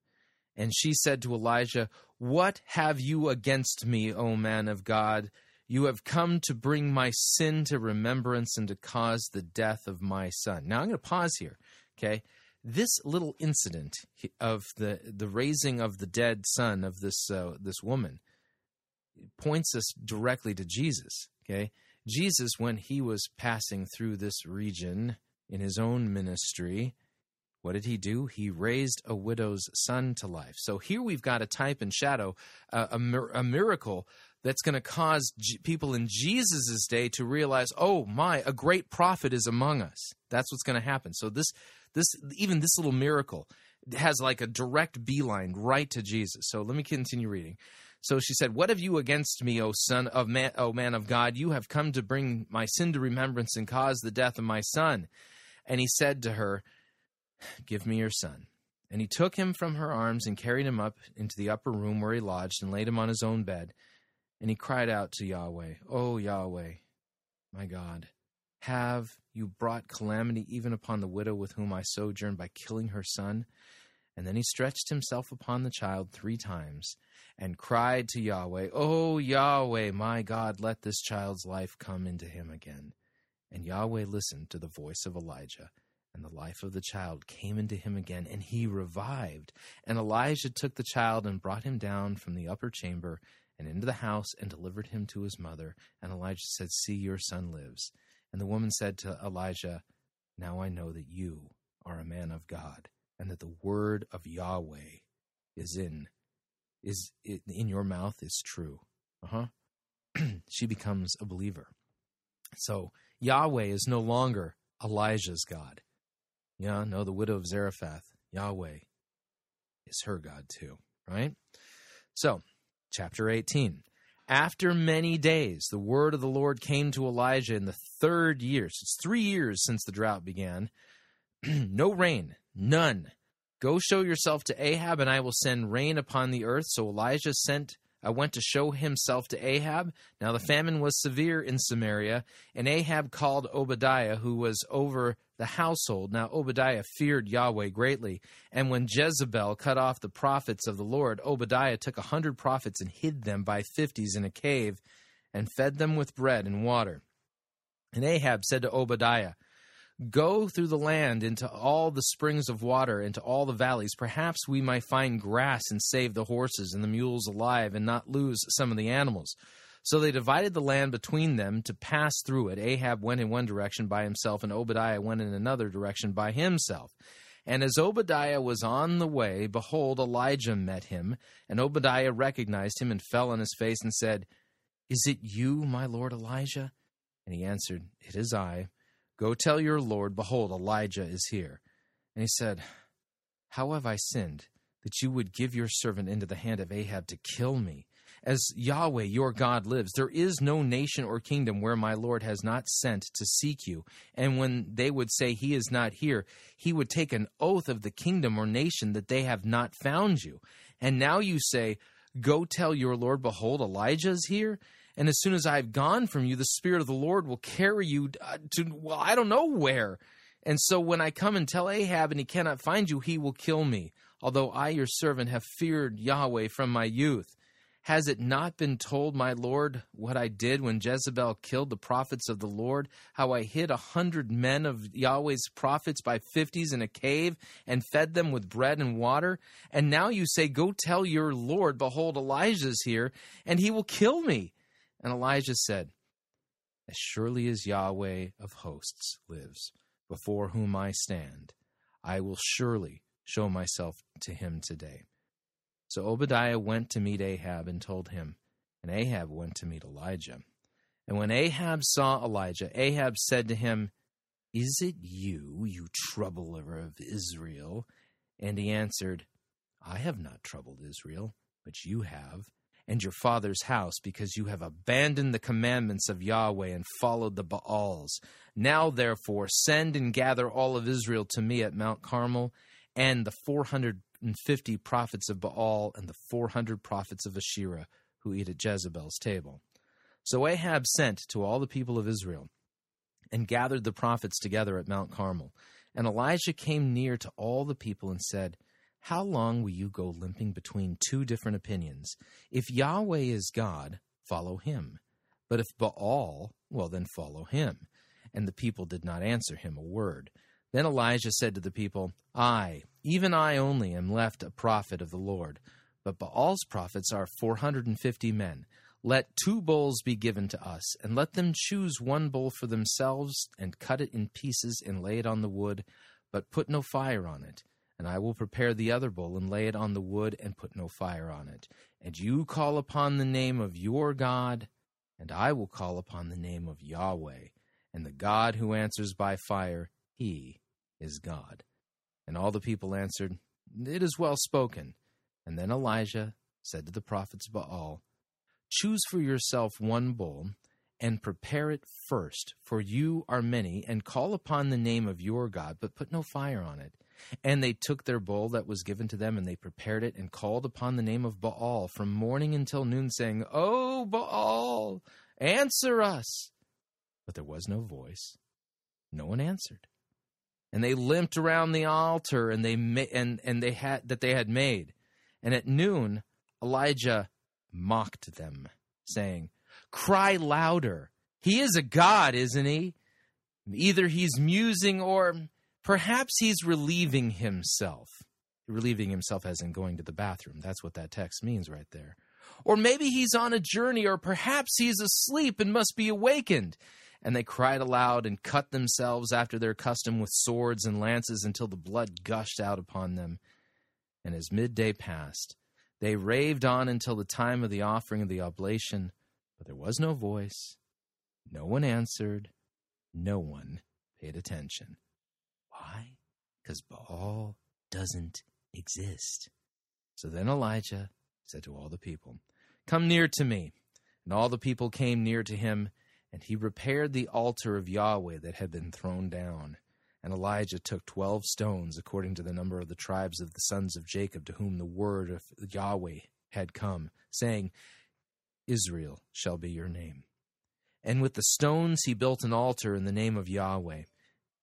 And she said to Elijah, What have you against me, O man of God? You have come to bring my sin to remembrance and to cause the death of my son. Now I'm going to pause here, okay? This little incident of the, the raising of the dead son of this, uh, this woman points us directly to Jesus, okay? Jesus, when he was passing through this region in his own ministry, what did he do? He raised a widow's son to life. So here we've got a type and shadow, uh, a, a miracle that's going to cause G- people in Jesus' day to realize, oh my, a great prophet is among us. That's what's going to happen. So this, this, even this little miracle has like a direct beeline right to Jesus. So let me continue reading. So she said, "What have you against me, O son of man, O man of God? You have come to bring my sin to remembrance and cause the death of my son." And he said to her, Give me your son. And he took him from her arms and carried him up into the upper room where he lodged and laid him on his own bed. And he cried out to Yahweh, O Yahweh, my God, have you brought calamity even upon the widow with whom I sojourn by killing her son? And then he stretched himself upon the child three times and cried to Yahweh, O Yahweh, my God, let this child's life come into him again. And Yahweh listened to the voice of Elijah. And the life of the child came into him again, and he revived. And Elijah took the child and brought him down from the upper chamber and into the house and delivered him to his mother. And Elijah said, See, your son lives. And the woman said to Elijah, Now I know that you are a man of God, and that the word of Yahweh is in is in your mouth is true. Uh huh. she becomes a believer. So Yahweh is no longer Elijah's God. Yeah, no, the widow of Zarephath, Yahweh is her God too, right? So, chapter 18. After many days, the word of the Lord came to Elijah in the third year. So it's three years since the drought began. no rain, none. Go show yourself to Ahab, and I will send rain upon the earth. So Elijah sent I went to show himself to Ahab. Now the famine was severe in Samaria, and Ahab called Obadiah, who was over the household. Now Obadiah feared Yahweh greatly. And when Jezebel cut off the prophets of the Lord, Obadiah took a hundred prophets and hid them by fifties in a cave, and fed them with bread and water. And Ahab said to Obadiah, Go through the land into all the springs of water, into all the valleys. Perhaps we might find grass and save the horses and the mules alive and not lose some of the animals. So they divided the land between them to pass through it. Ahab went in one direction by himself, and Obadiah went in another direction by himself. And as Obadiah was on the way, behold, Elijah met him. And Obadiah recognized him and fell on his face and said, Is it you, my lord Elijah? And he answered, It is I. Go tell your Lord, behold, Elijah is here. And he said, How have I sinned, that you would give your servant into the hand of Ahab to kill me? As Yahweh your God lives, there is no nation or kingdom where my Lord has not sent to seek you. And when they would say, He is not here, he would take an oath of the kingdom or nation that they have not found you. And now you say, Go tell your Lord, behold, Elijah is here. And as soon as I have gone from you, the Spirit of the Lord will carry you uh, to, well, I don't know where. And so when I come and tell Ahab and he cannot find you, he will kill me, although I, your servant, have feared Yahweh from my youth. Has it not been told, my Lord, what I did when Jezebel killed the prophets of the Lord? How I hid a hundred men of Yahweh's prophets by fifties in a cave and fed them with bread and water? And now you say, Go tell your Lord, behold, Elijah's here, and he will kill me. And Elijah said, As surely as Yahweh of hosts lives, before whom I stand, I will surely show myself to him today. So Obadiah went to meet Ahab and told him, and Ahab went to meet Elijah. And when Ahab saw Elijah, Ahab said to him, Is it you, you troubler of Israel? And he answered, I have not troubled Israel, but you have and your father's house, because you have abandoned the commandments of Yahweh and followed the Baals. Now, therefore, send and gather all of Israel to me at Mount Carmel, and the 450 prophets of Baal, and the 400 prophets of Asherah, who eat at Jezebel's table. So Ahab sent to all the people of Israel. and gathered the prophets together at Mount Carmel. And Elijah came near to all the people and said, How long will you go limping between two different opinions? If Yahweh is God, follow him. But if Baal, well, then follow him. And the people did not answer him a word. Then Elijah said to the people, I, even I only, am left a prophet of the Lord. But Baal's prophets are 450 men. Let two bowls be given to us, and let them choose one bowl for themselves, and cut it in pieces and lay it on the wood, but put no fire on it. And I will prepare the other bowl and lay it on the wood, and put no fire on it. And you call upon the name of your God, and I will call upon the name of Yahweh. And the God who answers by fire, he is God. And all the people answered, It is well spoken. And then Elijah said to the prophets of Baal, Choose for yourself one bull, and prepare it first, for you are many, and call upon the name of your God, but put no fire on it. And they took their bowl that was given to them, and they prepared it, and called upon the name of Baal from morning until noon, saying, O Baal, answer us. But there was no voice. No one answered. And they limped around the altar, and they ma- and and they had that they had made. And at noon, Elijah mocked them, saying, Cry louder. He is a god, isn't he? Either he's musing or perhaps he's relieving himself. Relieving himself as in going to the bathroom. That's what that text means right there. Or maybe he's on a journey, or perhaps he's asleep and must be awakened. And they cried aloud and cut themselves after their custom with swords and lances until the blood gushed out upon them. And as midday passed, they raved on until the time of the offering of the oblation, but there was no voice. No one answered. No one paid attention. Because Baal doesn't exist. So then Elijah said to all the people, Come near to me. And all the people came near to him, and he repaired the altar of Yahweh that had been thrown down. And Elijah took twelve stones, according to the number of the tribes of the sons of Jacob, to whom the word of Yahweh had come, saying, Israel shall be your name. And with the stones he built an altar in the name of Yahweh.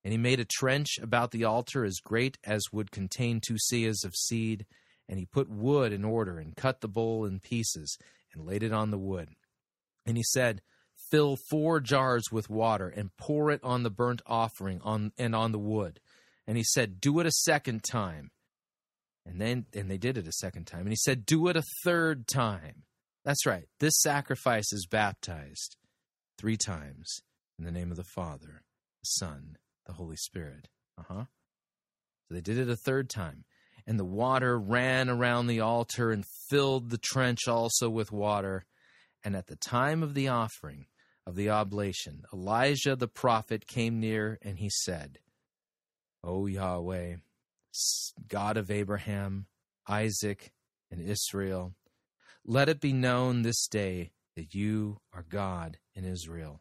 And he made a trench about the altar as great as would contain two seahs of seed. And he put wood in order, and cut the bowl in pieces, and laid it on the wood. And he said, Fill four jars with water, and pour it on the burnt offering on, and on the wood. And he said, Do it a second time. And then and they did it a second time. And he said, Do it a third time. That's right. This sacrifice is baptized three times in the name of the Father, the Son, the Holy Spirit. Uh huh. So they did it a third time. And the water ran around the altar and filled the trench also with water. And at the time of the offering of the oblation, Elijah the prophet came near and he said, O Yahweh, God of Abraham, Isaac, and Israel, let it be known this day that you are God in Israel,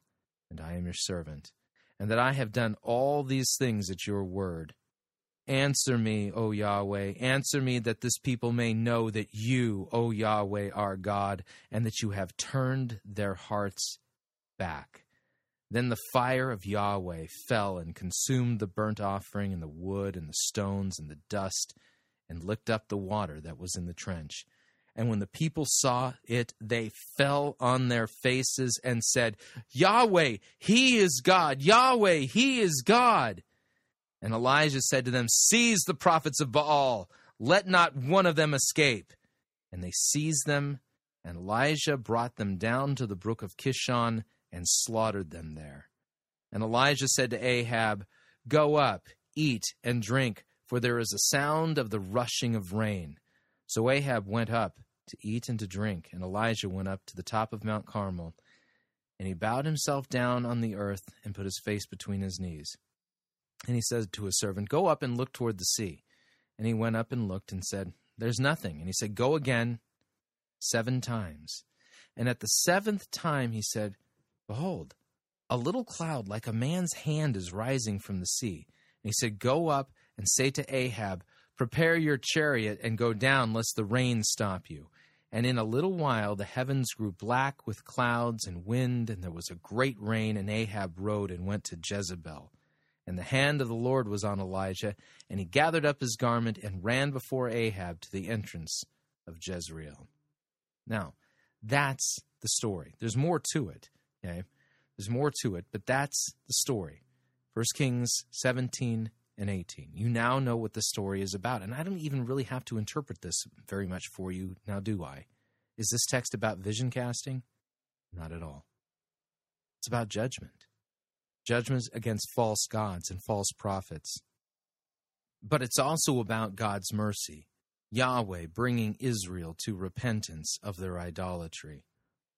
and I am your servant, and that I have done all these things at your word. Answer me, O Yahweh, answer me that this people may know that you, O Yahweh, are God, and that you have turned their hearts back. Then the fire of Yahweh fell and consumed the burnt offering and the wood and the stones and the dust, and licked up the water that was in the trench. And when the people saw it, they fell on their faces and said, Yahweh, He is God! Yahweh, He is God! And Elijah said to them, Seize the prophets of Baal, let not one of them escape. And they seized them, and Elijah brought them down to the brook of Kishon and slaughtered them there. And Elijah said to Ahab, Go up, eat and drink, for there is a sound of the rushing of rain. So Ahab went up to eat and to drink, and Elijah went up to the top of Mount Carmel, and he bowed himself down on the earth and put his face between his knees. And he said to his servant, Go up and look toward the sea. And he went up and looked and said, There's nothing. And he said, Go again seven times. And at the seventh time he said, Behold, a little cloud like a man's hand is rising from the sea. And he said, Go up and say to Ahab, Prepare your chariot and go down, lest the rain stop you. And in a little while the heavens grew black with clouds and wind, and there was a great rain, and Ahab rode and went to Jezebel. And the hand of the Lord was on Elijah, and he gathered up his garment and ran before Ahab to the entrance of Jezreel. Now, that's the story. There's more to it. Okay? There's more to it, but that's the story. 1 Kings 17 and 18. You now know what the story is about. And I don't even really have to interpret this very much for you, now do I? Is this text about vision casting? Not at all. It's about judgment. Judgments against false gods and false prophets. But it's also about God's mercy. Yahweh bringing Israel to repentance of their idolatry.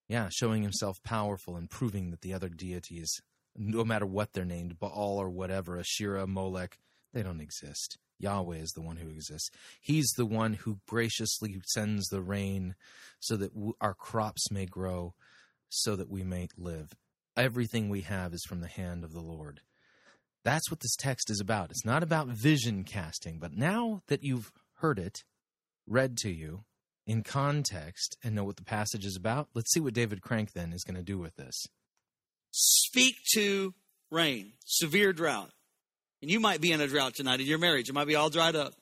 Yeah, showing himself powerful and proving that the other deities, no matter what they're named, Baal or whatever, Asherah, Molech, they don't exist. Yahweh is the one who exists. He's the one who graciously sends the rain so that w- our crops may grow, so that we may live. Everything we have is from the hand of the Lord. That's what this text is about. It's not about vision casting, but now that you've heard it read to you in context and know what the passage is about, let's see what David Crank then is going to do with this. Speak to rain, severe drought. And you might be in a drought tonight in your marriage. It might be all dried up.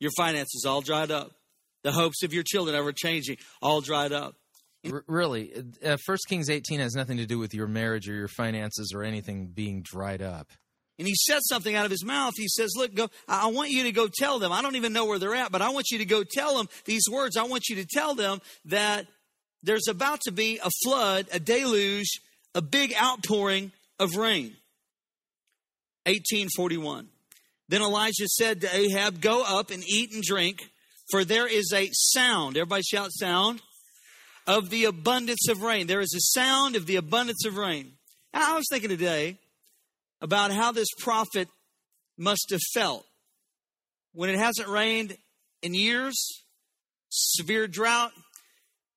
Your finances all dried up. The hopes of your children ever changing, all dried up. R- really, uh, 1 Kings 18 has nothing to do with your marriage or your finances or anything being dried up. And he said something out of his mouth. He says, Look, go, I want you to go tell them. I don't even know where they're at, but I want you to go tell them these words. I want you to tell them that there's about to be a flood, a deluge, a big outpouring of rain. 1841. Then Elijah said to Ahab, Go up and eat and drink, for there is a sound. Everybody shout sound of the abundance of rain. There is a sound of the abundance of rain. I was thinking today about how this prophet must have felt when it hasn't rained in years, severe drought,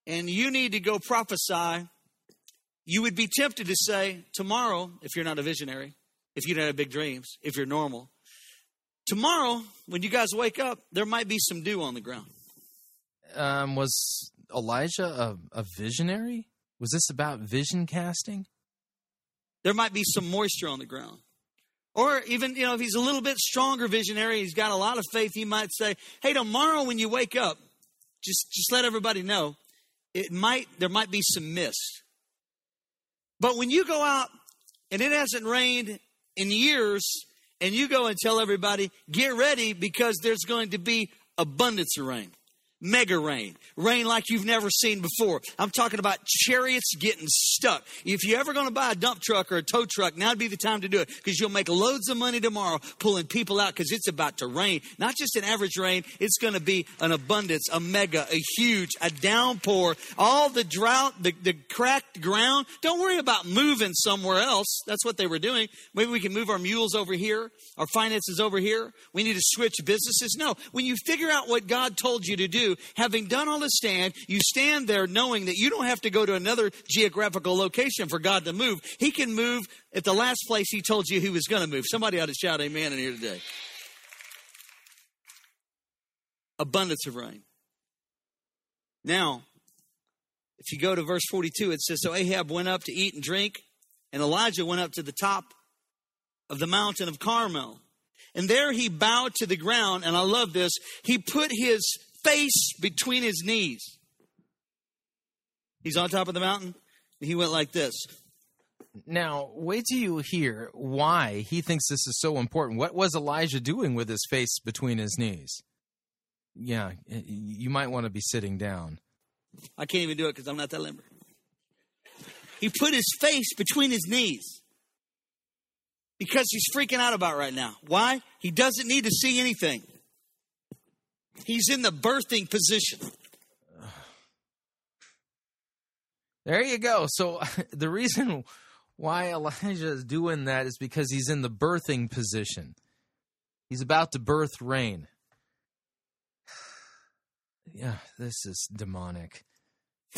and you need to go prophesy. You would be tempted to say, Tomorrow, if you're not a visionary, if you don't have big dreams, if you're normal, tomorrow, when you guys wake up, there might be some dew on the ground. Um, was Elijah a, a visionary? Was this about vision casting? There might be some moisture on the ground. Or even, you know, if he's a little bit stronger visionary, he's got a lot of faith, he might say, Hey, tomorrow when you wake up, just just let everybody know, it might there might be some mist. But when you go out and it hasn't rained in years, and you go and tell everybody, get ready because there's going to be abundance of rain. Mega rain, rain like you've never seen before. I'm talking about chariots getting stuck. If you're ever going to buy a dump truck or a tow truck, now'd be the time to do it because you'll make loads of money tomorrow pulling people out because it's about to rain. Not just an average rain, it's going to be an abundance, a mega, a huge, a downpour. All the drought, the, the cracked ground. Don't worry about moving somewhere else. That's what they were doing. Maybe we can move our mules over here, our finances over here. We need to switch businesses. No, when you figure out what God told you to do, having done all the stand, you stand there knowing that you don't have to go to another geographical location for God to move. He can move at the last place He told you He was going to move. Somebody ought to shout amen in here today. Abundance of rain. Now, if you go to verse 42, it says So Ahab went up to eat and drink, and Elijah went up to the top of the mountain of Carmel. And there he bowed to the ground, and I love this. He put his face between his knees. He's on top of the mountain, and he went like this. Now, wait till you hear why he thinks this is so important. What was Elijah doing with his face between his knees? Yeah, you might want to be sitting down. I can't even do it because I'm not that limber. He put his face between his knees because he's freaking out about right now. Why? He doesn't need to see anything. He's in the birthing position. There you go. So the reason why Elijah is doing that is because he's in the birthing position. He's about to birth rain. Yeah, this is demonic.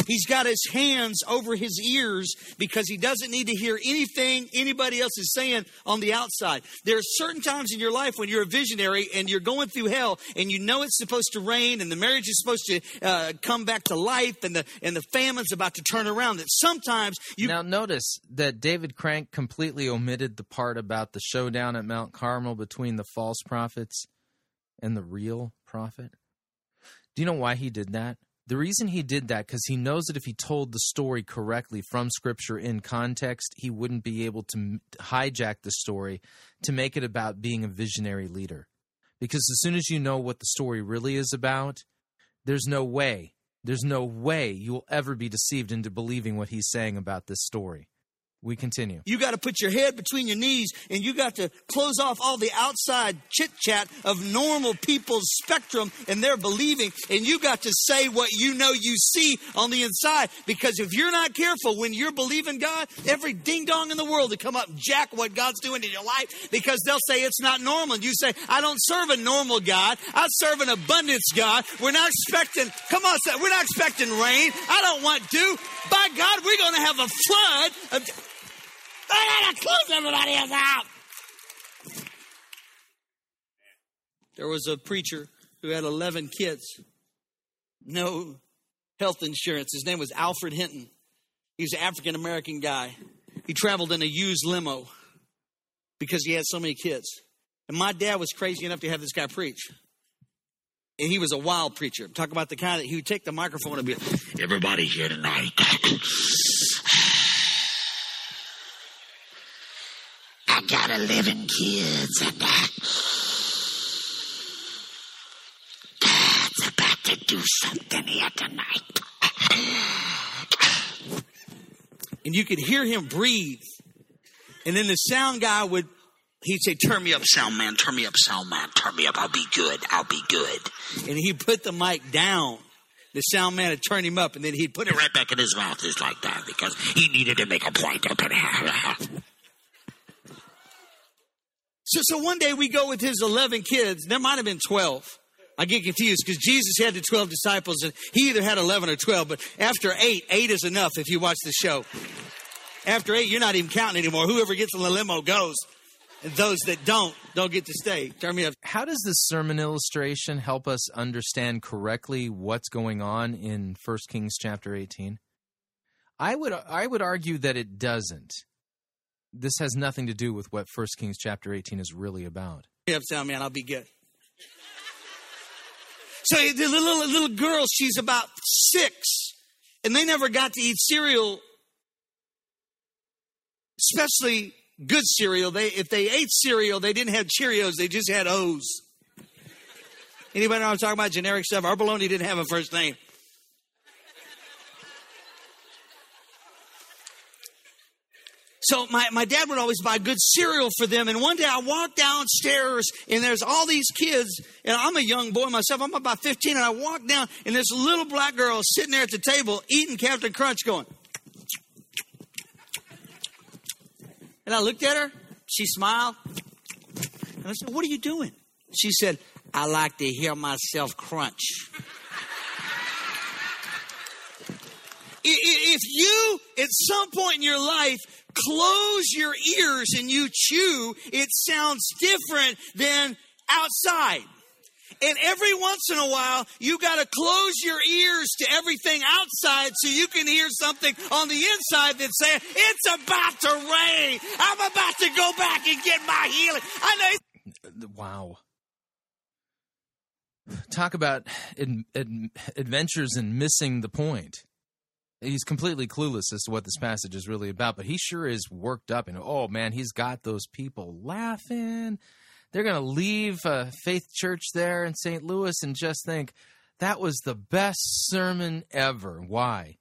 He's got his hands over his ears because he doesn't need to hear anything anybody else is saying on the outside. There are certain times in your life when you're a visionary and you're going through hell and you know it's supposed to rain and the marriage is supposed to uh, come back to life and the and the famine's about to turn around. That sometimes you now notice that David Crank completely omitted the part about the showdown at Mount Carmel between the false prophets and the real prophet. Do you know why he did that? The reason he did that because he knows that if he told the story correctly from Scripture in context, he wouldn't be able to hijack the story to make it about being a visionary leader. Because as soon as you know what the story really is about, there's no way, there's no way you will ever be deceived into believing what he's saying about this story. We continue. You got to put your head between your knees and you got to close off all the outside chit chat of normal people's spectrum and their believing. And you got to say what you know you see on the inside. Because if you're not careful when you're believing God, every ding dong in the world to come up and jack what God's doing in your life because they'll say it's not normal. And you say, I don't serve a normal God. I serve an abundance God. We're not expecting, come on, we're not expecting rain. I don't want dew. By God, we're going to have a flood. Of, I gotta close everybody else out. There was a preacher who had 11 kids, no health insurance. His name was Alfred Hinton. He was an African American guy. He traveled in a used limo because he had so many kids. And my dad was crazy enough to have this guy preach. And he was a wild preacher. Talk about the kind that he would take the microphone and be, everybody here tonight. got 11 kids and uh, Dad's about to do something here tonight. and you could hear him breathe. And then the sound guy would, he'd say, Turn me up, sound man, turn me up, sound man, turn me up, I'll be good, I'll be good. And he'd put the mic down. The sound man would turn him up, and then he'd put it right back in his mouth just like that because he needed to make a point. So, so one day we go with his 11 kids. There might have been 12. I get confused because Jesus had the 12 disciples and he either had 11 or 12, but after eight, eight is enough if you watch the show. After eight, you're not even counting anymore. Whoever gets in the limo goes. And those that don't, don't get to stay. Turn me up. How does this sermon illustration help us understand correctly what's going on in 1 Kings chapter 18? I would I would argue that it doesn't. This has nothing to do with what 1 Kings chapter 18 is really about. Turn me up, man, I'll be good. So the little, little girl, she's about six, and they never got to eat cereal, especially good cereal. They if they ate cereal, they didn't have Cheerios, they just had O's. Anybody know what I'm talking about? Generic stuff. Our bologna didn't have a first name. So my, my dad would always buy good cereal for them. And one day I walked downstairs and there's all these kids. And I'm a young boy myself. I'm about 15. And I walked down and this little black girl sitting there at the table eating Captain Crunch going. And I looked at her. She smiled. And I said, What are you doing? She said, I like to hear myself crunch. If you, at some point in your life, close your ears and you chew, it sounds different than outside. And every once in a while, you got to close your ears to everything outside so you can hear something on the inside that's saying, It's about to rain. I'm about to go back and get my healing. I know. Wow. Talk about ad- ad- adventures and missing the point. He's completely clueless as to what this passage is really about, but he sure is worked up. And oh man, he's got those people laughing. They're going to leave uh, Faith Church there in St. Louis and just think that was the best sermon ever. Why?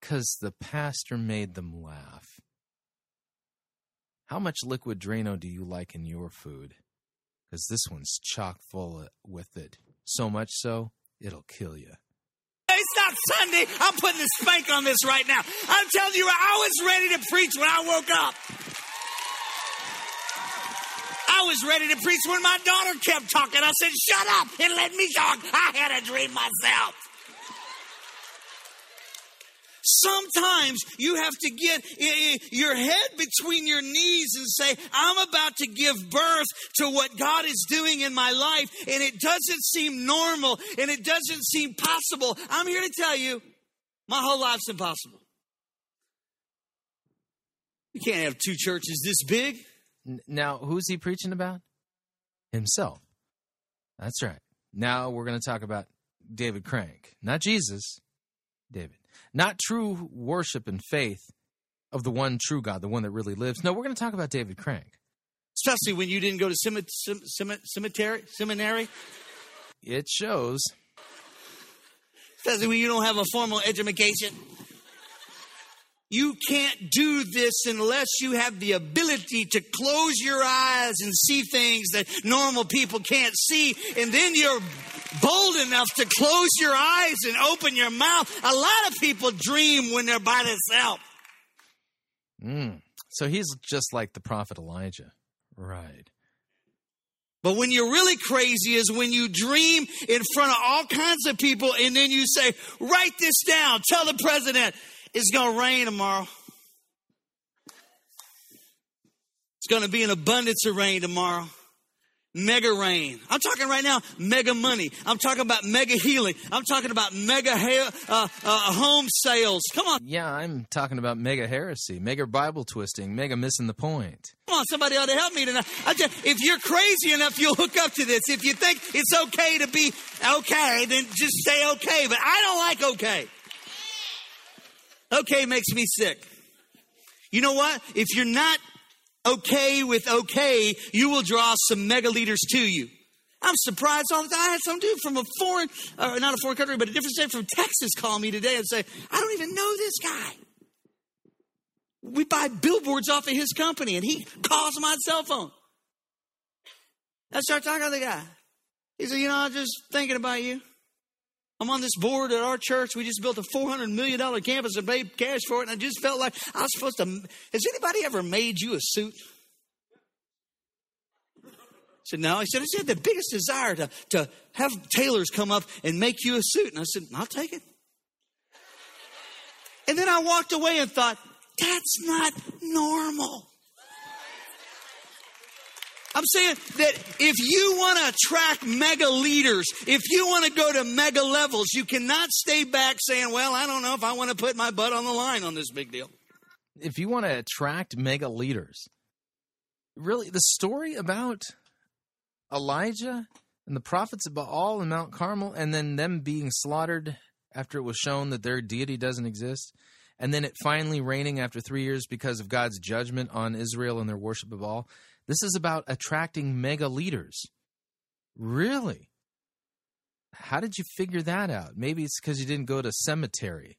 Because the pastor made them laugh. How much liquid Drano do you like in your food? Because this one's chock full with it. So much so, it'll kill you. It's not Sunday. I'm putting a spank on this right now. I'm telling you, I was ready to preach when I woke up. I was ready to preach when my daughter kept talking. I said, shut up and let me talk. I had a dream myself. Sometimes you have to get your head between your knees and say, I'm about to give birth to what God is doing in my life, and it doesn't seem normal and it doesn't seem possible. I'm here to tell you, my whole life's impossible. You can't have two churches this big. Now, who's he preaching about? Himself. That's right. Now we're going to talk about David Crank, not Jesus, David. Not true worship and faith of the one true God, the one that really lives. No, we're going to talk about David Crank. Especially when you didn't go to cement- cem- cem- cemetery, seminary. It shows. Especially when you don't have a formal education. You can't do this unless you have the ability to close your eyes and see things that normal people can't see. And then you're bold enough to close your eyes and open your mouth. A lot of people dream when they're by themselves. Mm. So he's just like the prophet Elijah. Right. But when you're really crazy is when you dream in front of all kinds of people and then you say, write this down. Tell the president it's going to rain tomorrow. It's going to be an abundance of rain tomorrow. Mega rain. I'm talking right now, mega money. I'm talking about mega healing. I'm talking about mega ha- uh, uh, home sales. Come on. Yeah, I'm talking about mega heresy, mega Bible twisting, mega missing the point. Come on, somebody ought to help me tonight. I tell, if you're crazy enough, you'll hook up to this. If you think it's okay to be okay, then just say okay. But I don't like okay. Okay makes me sick. You know what? If you're not okay with okay, you will draw some mega leaders to you. I'm surprised all the time. I had some dude from a foreign, uh, not a foreign country, but a different state from Texas call me today and say, I don't even know this guy. We buy billboards off of his company and he calls my cell phone. I start talking to the guy. He said, You know, I'm just thinking about you. I'm on this board at our church. We just built a $400 million campus and paid cash for it. And I just felt like I was supposed to. Has anybody ever made you a suit? I said, No. He said, I just had the biggest desire to, to have tailors come up and make you a suit. And I said, I'll take it. And then I walked away and thought, That's not normal. I'm saying that if you want to attract mega leaders, if you want to go to mega levels, you cannot stay back saying, well, I don't know if I want to put my butt on the line on this big deal. If you want to attract mega leaders, really, the story about Elijah and the prophets of Baal and Mount Carmel, and then them being slaughtered after it was shown that their deity doesn't exist, and then it finally raining after three years because of God's judgment on Israel and their worship of Baal. This is about attracting mega leaders. Really? How did you figure that out? Maybe it's because you didn't go to cemetery.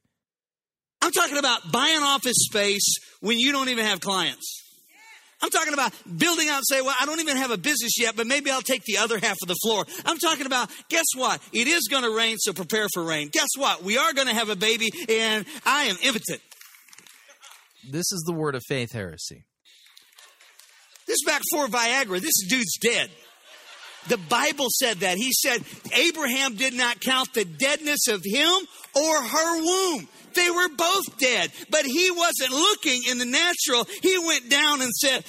I'm talking about buying office space when you don't even have clients. I'm talking about building out and say, well, I don't even have a business yet, but maybe I'll take the other half of the floor. I'm talking about, guess what? It is going to rain, so prepare for rain. Guess what? We are going to have a baby, and I am impotent. This is the word of faith heresy. This is back before Viagra. This dude's dead. The Bible said that. He said Abraham did not count the deadness of him or her womb. They were both dead, but he wasn't looking in the natural. He went down and said,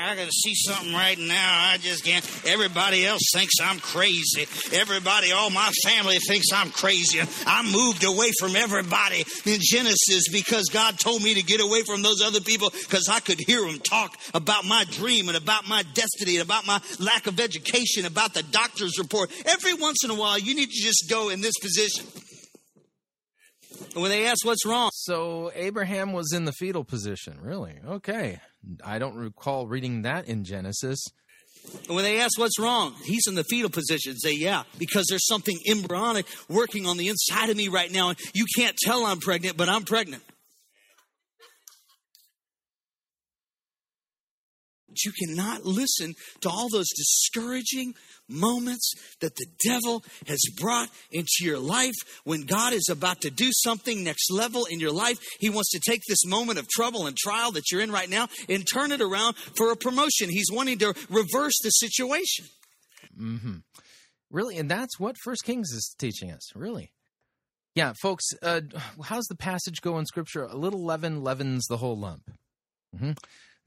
I gotta see something right now. I just can't. Everybody else thinks I'm crazy. Everybody, all my family thinks I'm crazy. I moved away from everybody in Genesis because God told me to get away from those other people because I could hear them talk about my dream and about my destiny and about my lack of education, about the doctor's report. Every once in a while, you need to just go in this position. And when they ask what's wrong, So Abraham was in the fetal position. Really? Okay. I don't recall reading that in Genesis. And when they ask what's wrong, he's in the fetal position. Say, yeah, because there's something embryonic working on the inside of me right now. And you can't tell I'm pregnant, but I'm pregnant. But you cannot listen to all those discouraging moments that the devil has brought into your life when God is about to do something next level in your life. He wants to take this moment of trouble and trial that you're in right now and turn it around for a promotion. He's wanting to reverse the situation. Mm-hmm. Really, and that's what First Kings is teaching us. Really, Yeah, folks, uh, how's the passage go in Scripture? A little leaven leavens the whole lump. hmm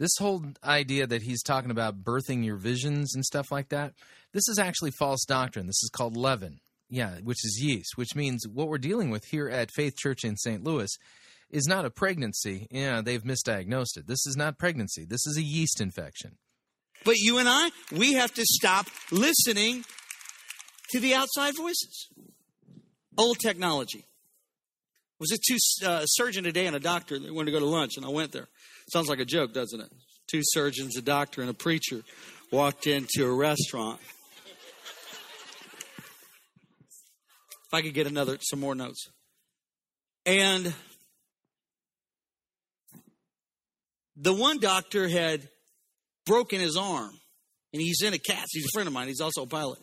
This whole idea that he's talking about birthing your visions and stuff like that, this is actually false doctrine. This is called leaven. Yeah, which is yeast, which means what we're dealing with here at Faith Church in St. Louis is not a pregnancy. Yeah, they've misdiagnosed it. This is not pregnancy. This is a yeast infection. But you and I, we have to stop listening to the outside voices. Old technology. Was it two uh, surgeon today and a doctor that wanted to go to lunch, and I went there. Sounds like a joke, doesn't it? Two surgeons, a doctor, and a preacher walked into a restaurant. If I could get another, some more notes. And the one doctor had broken his arm, and he's in a cast. He's a friend of mine. He's also a pilot.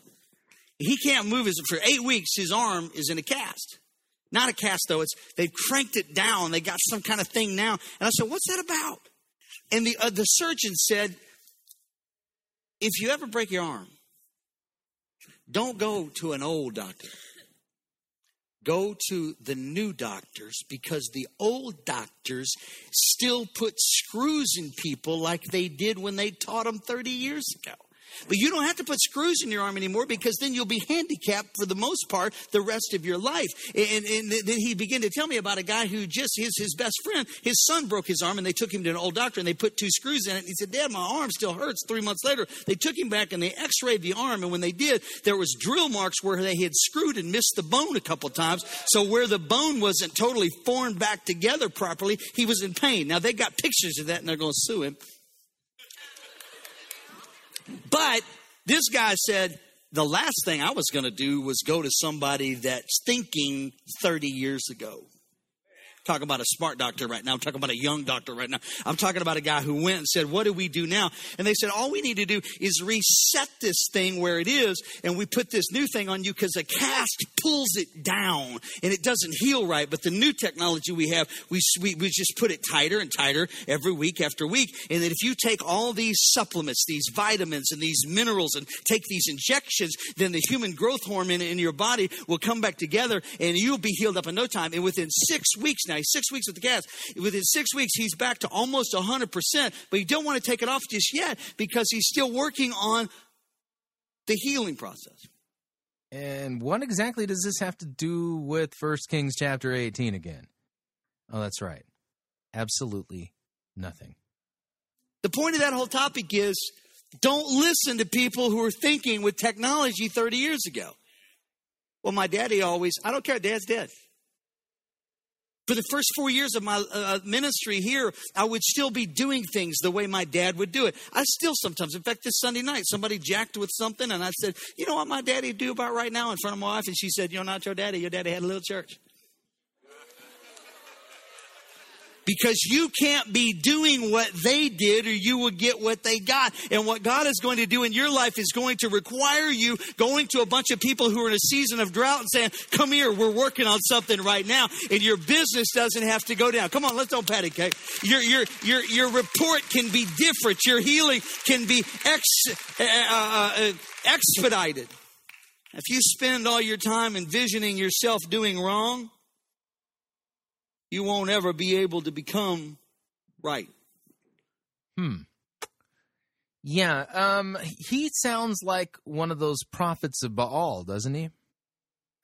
He can't move his for eight weeks. His arm is in a cast. Not a cast though. It's they've cranked it down. They got some kind of thing now. And I said, "What's that about?" And the uh, the surgeon said, "If you ever break your arm, don't go to an old doctor. Go to the new doctors because the old doctors still put screws in people like they did when they taught them 30 years ago. But you don't have to put screws in your arm anymore because then you'll be handicapped for the most part the rest of your life. And, and then he began to tell me about a guy who just, his, his best friend, his son broke his arm and they took him to an old doctor and they put two screws in it. And he said, Dad, my arm still hurts. Three months later, they took him back and they x rayed the arm. And when they did, there was drill marks where they had screwed and missed the bone a couple times. So where the bone wasn't totally formed back together properly, he was in pain. Now they got pictures of that and they're going to sue him. But this guy said, the last thing I was going to do was go to somebody that's thinking 30 years ago. Talking about a smart doctor right now. I'm talking about a young doctor right now. I'm talking about a guy who went and said, What do we do now? And they said, All we need to do is reset this thing where it is, and we put this new thing on you because a cast pulls it down and it doesn't heal right. But the new technology we have, we, we, we just put it tighter and tighter every week after week. And that if you take all these supplements, these vitamins, and these minerals, and take these injections, then the human growth hormone in your body will come back together and you'll be healed up in no time. And within six weeks now, he's six weeks with the cast. Within six weeks, he's back to almost 100%. But you don't want to take it off just yet because he's still working on the healing process. And what exactly does this have to do with First Kings chapter 18 again? Oh, that's right. Absolutely nothing. The point of that whole topic is don't listen to people who are thinking with technology 30 years ago. Well, my daddy always, I don't care, dad's dead. For the first four years of my uh, ministry here, I would still be doing things the way my dad would do it. I still sometimes, in fact, this Sunday night, somebody jacked with something, and I said, You know what my daddy do about right now in front of my wife? And she said, You're not your daddy. Your daddy had a little church. Because you can't be doing what they did or you will get what they got. And what God is going to do in your life is going to require you going to a bunch of people who are in a season of drought and saying, Come here, we're working on something right now. And your business doesn't have to go down. Come on, let's don't patty cake. Your, your, your, your report can be different. Your healing can be ex, uh, uh, uh, expedited. If you spend all your time envisioning yourself doing wrong, you won't ever be able to become right. Hmm. Yeah, um, he sounds like one of those prophets of Baal, doesn't he?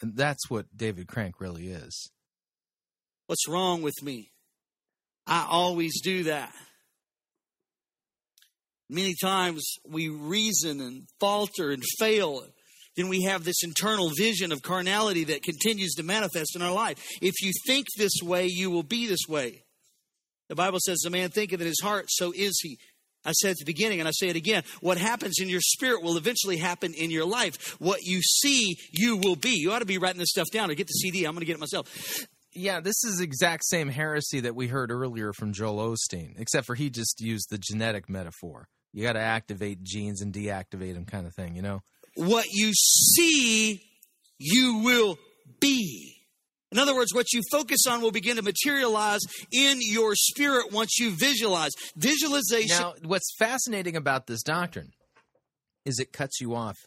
And that's what David Crank really is. What's wrong with me? I always do that. Many times we reason and falter and fail. Then we have this internal vision of carnality that continues to manifest in our life. If you think this way, you will be this way. The Bible says, The man thinketh in his heart, so is he. I said at the beginning, and I say it again what happens in your spirit will eventually happen in your life. What you see, you will be. You ought to be writing this stuff down or get the CD. I'm going to get it myself. Yeah, this is exact same heresy that we heard earlier from Joel Osteen, except for he just used the genetic metaphor. You got to activate genes and deactivate them, kind of thing, you know? What you see, you will be. In other words, what you focus on will begin to materialize in your spirit once you visualize. Visualization. Now, what's fascinating about this doctrine is it cuts you off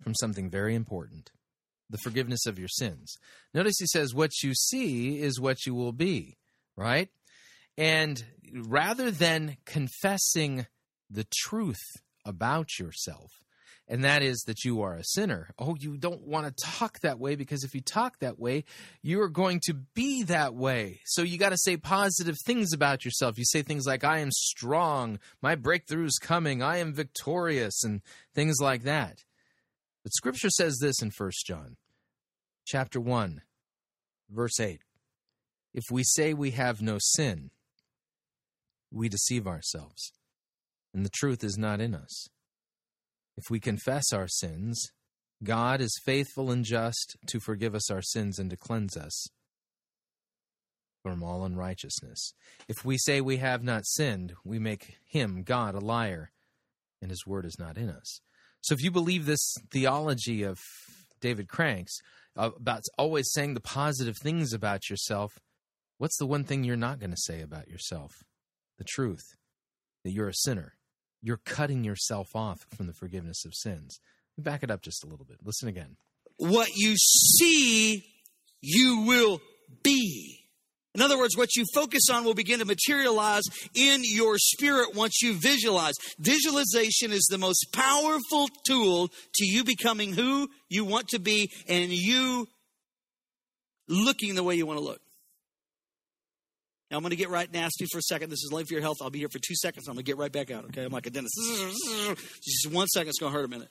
from something very important. the forgiveness of your sins. Notice he says, What you see is what you will be, right? And rather than confessing the truth about yourself, and that is that you are a sinner. Oh, you don't want to talk that way because if you talk that way, you are going to be that way. So you got to say positive things about yourself. You say things like, I am strong, my breakthrough is coming, I am victorious, and things like that. But scripture says this in 1 John chapter 1, verse 8. If we say we have no sin, we deceive ourselves, and the truth is not in us. If we confess our sins, God is faithful and just to forgive us our sins and to cleanse us from all unrighteousness. If we say we have not sinned, we make him, God, a liar, and his word is not in us. So if you believe this theology of David Crank's uh, about always saying the positive things about yourself, what's the one thing you're not going to say about yourself? The truth that you're a sinner. You're cutting yourself off from the forgiveness of sins. Back it up just a little bit. Listen again. What you see, you will be. In other words, what you focus on will begin to materialize in your spirit once you visualize. Visualization is the most powerful tool to you becoming who you want to be and you looking the way you want to look. Now, I'm going to get right nasty for a second. This is Life for Your Health. I'll be here for two seconds. I'm going to get right back out, okay? I'm like a dentist. Just one second. It's going to hurt a minute.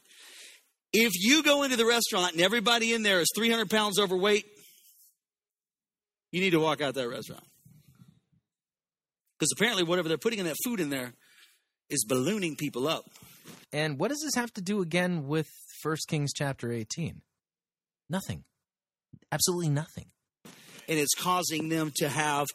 If you go into the restaurant and everybody in there is 300 pounds overweight, you need to walk out that restaurant. Because apparently, whatever they're putting in that food in there is ballooning people up. And what does this have to do again with 1 Kings chapter 18? Nothing. Absolutely nothing. And it's causing them to have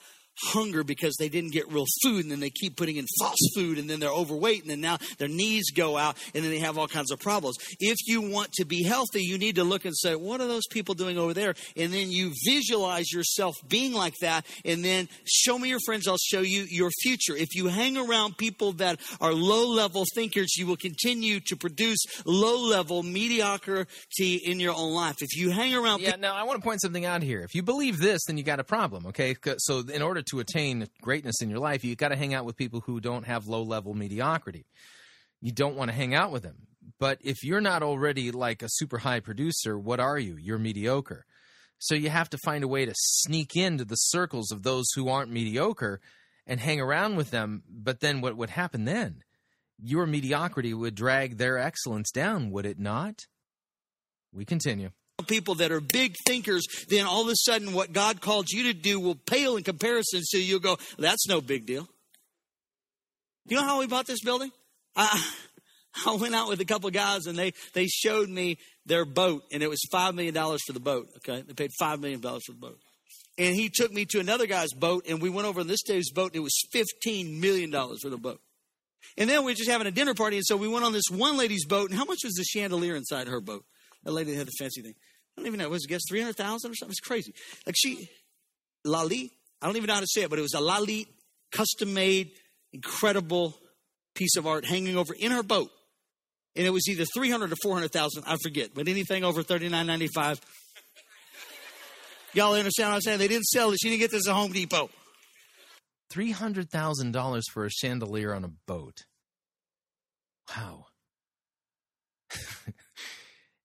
hunger because they didn't get real food and then they keep putting in false food and then they're overweight and then now their knees go out and then they have all kinds of problems. If you want to be healthy, you need to look and say, what are those people doing over there? And then you visualize yourself being like that and then show me your friends, I'll show you your future. If you hang around people that are low level thinkers, you will continue to produce low level mediocrity in your own life. If you hang around Yeah, now I want to point something out here. If you believe this, then you got a problem, okay? So in order to attain greatness in your life, you got to hang out with people who don't have low level mediocrity. You don't want to hang out with them. But if you're not already like a super high producer, what are you? You're mediocre. So you have to find a way to sneak into the circles of those who aren't mediocre and hang around with them. But then what would happen then? Your mediocrity would drag their excellence down, would it not? We continue people that are big thinkers, then all of a sudden what God called you to do will pale in comparison. So you'll go, that's no big deal. You know how we bought this building? I, I went out with a couple guys and they, they showed me their boat and it was $5 million for the boat. Okay. They paid $5 million for the boat. And he took me to another guy's boat and we went over on this dude's boat and it was $15 million for the boat. And then we were just having a dinner party. And so we went on this one lady's boat. And how much was the chandelier inside her boat? The lady that had the fancy thing. I don't even know. Was it guess three hundred thousand or something? It's crazy. Like she, Lali. I don't even know how to say it, but it was a Lali custom made, incredible piece of art hanging over in her boat, and it was either three hundred or four hundred thousand. I forget, but anything over thirty nine ninety five. Y'all understand what I'm saying? They didn't sell it. She didn't get this at Home Depot. Three hundred thousand dollars for a chandelier on a boat. Wow.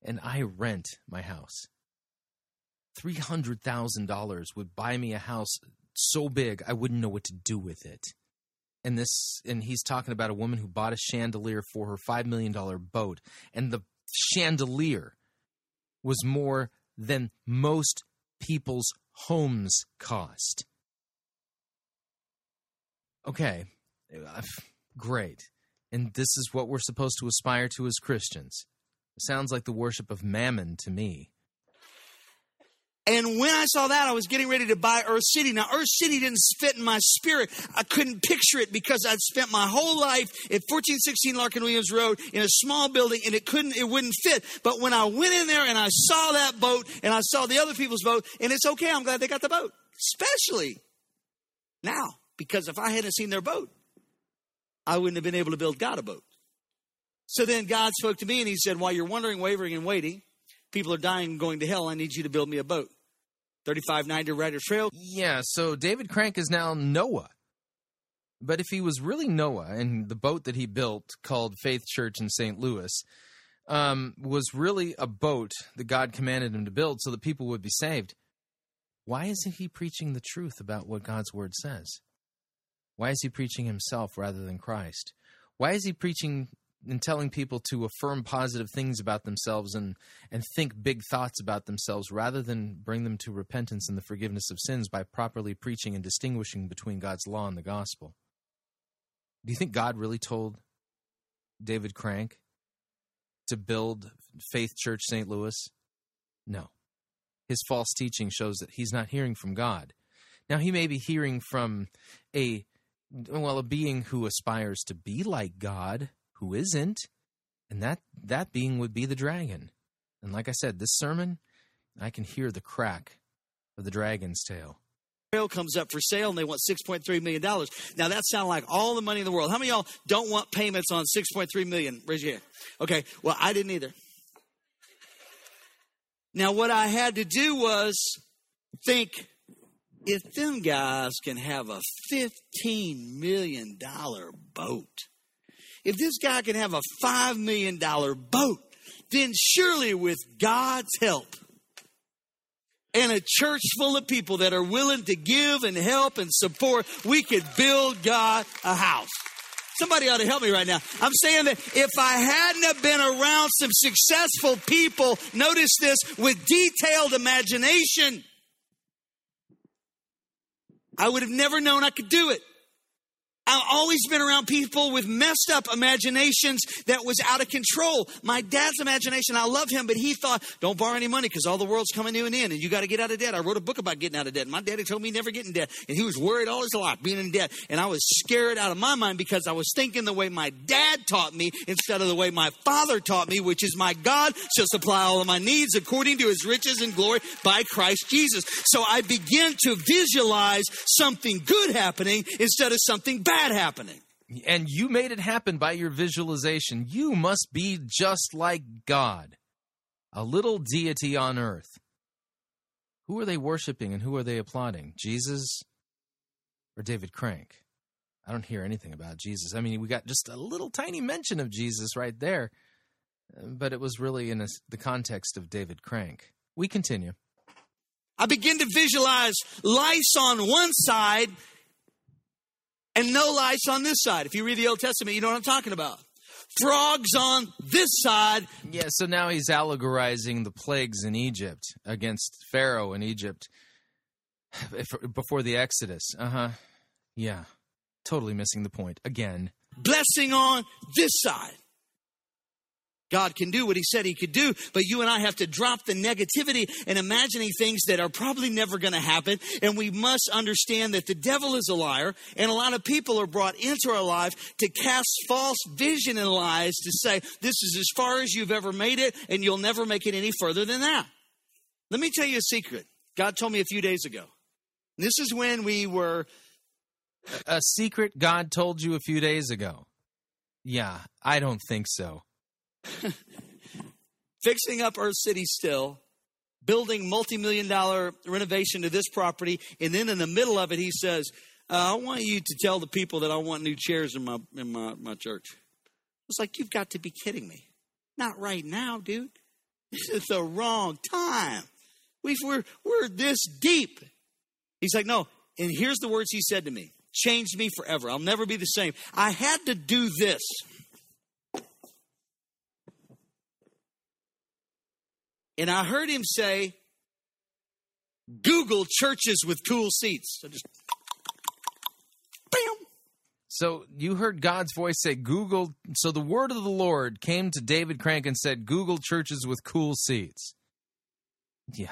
and I rent my house. $300,000 would buy me a house so big I wouldn't know what to do with it. And this and he's talking about a woman who bought a chandelier for her 5 million dollar boat and the chandelier was more than most people's homes cost. Okay. uh, Great. And this is what we're supposed to aspire to as Christians. Sounds like the worship of mammon to me. And when I saw that, I was getting ready to buy Earth City. Now, Earth City didn't fit in my spirit. I couldn't picture it because I'd spent my whole life at 1416 Larkin Williams Road in a small building and it couldn't, it wouldn't fit. But when I went in there and I saw that boat and I saw the other people's boat, and it's okay, I'm glad they got the boat. Especially now, because if I hadn't seen their boat, I wouldn't have been able to build God a boat. So then God spoke to me and he said, While you're wondering, wavering, and waiting, people are dying and going to hell. I need you to build me a boat. 3590 Rider Trail. Yeah, so David Crank is now Noah. But if he was really Noah and the boat that he built called Faith Church in St. Louis um, was really a boat that God commanded him to build so that people would be saved, why isn't he preaching the truth about what God's word says? Why is he preaching himself rather than Christ? Why is he preaching and telling people to affirm positive things about themselves and, and think big thoughts about themselves rather than bring them to repentance and the forgiveness of sins by properly preaching and distinguishing between God's law and the gospel? Do you think God really told David Crank to build Faith Church St. Louis? No. His false teaching shows that he's not hearing from God. Now, he may be hearing from a well, a being who aspires to be like God, who isn't, and that that being would be the dragon. And like I said, this sermon, I can hear the crack of the dragon's tail. Trail comes up for sale and they want $6.3 million. Now that sounds like all the money in the world. How many y'all don't want payments on 6.3 million? Raise your hand. Okay, well, I didn't either. Now, what I had to do was think if them guys can have a $15 million boat, if this guy can have a $5 million boat, then surely with God's help and a church full of people that are willing to give and help and support, we could build God a house. Somebody ought to help me right now. I'm saying that if I hadn't have been around some successful people, notice this, with detailed imagination, I would have never known I could do it. I've always been around people with messed up imaginations that was out of control. My dad's imagination, I love him, but he thought, don't borrow any money because all the world's coming to an end and you got to get out of debt. I wrote a book about getting out of debt. My daddy told me never get in debt. And he was worried all his life being in debt. And I was scared out of my mind because I was thinking the way my dad taught me instead of the way my father taught me, which is my God shall supply all of my needs according to his riches and glory by Christ Jesus. So I began to visualize something good happening instead of something bad happening. And you made it happen by your visualization. You must be just like God, a little deity on earth. Who are they worshiping and who are they applauding? Jesus or David Crank? I don't hear anything about Jesus. I mean, we got just a little tiny mention of Jesus right there, but it was really in a, the context of David Crank. We continue. I begin to visualize lice on one side and no lice on this side. If you read the Old Testament, you know what I'm talking about. Frogs on this side. Yeah, so now he's allegorizing the plagues in Egypt against Pharaoh in Egypt before the Exodus. Uh huh. Yeah, totally missing the point again. Blessing on this side. God can do what He said He could do, but you and I have to drop the negativity and imagining things that are probably never going to happen. And we must understand that the devil is a liar, and a lot of people are brought into our life to cast false vision and lies to say, This is as far as you've ever made it, and you'll never make it any further than that. Let me tell you a secret. God told me a few days ago. This is when we were. A secret God told you a few days ago. Yeah, I don't think so. fixing up Earth City still, building multi-million dollar renovation to this property, and then in the middle of it, he says, uh, "I want you to tell the people that I want new chairs in my in my, my church." It's like you've got to be kidding me. Not right now, dude. This is the wrong time. we we're we're this deep. He's like, no. And here's the words he said to me: "Changed me forever. I'll never be the same." I had to do this. And I heard him say, Google churches with cool seats. So just bam. So you heard God's voice say, Google. So the word of the Lord came to David Crank and said, Google churches with cool seats. Yeah,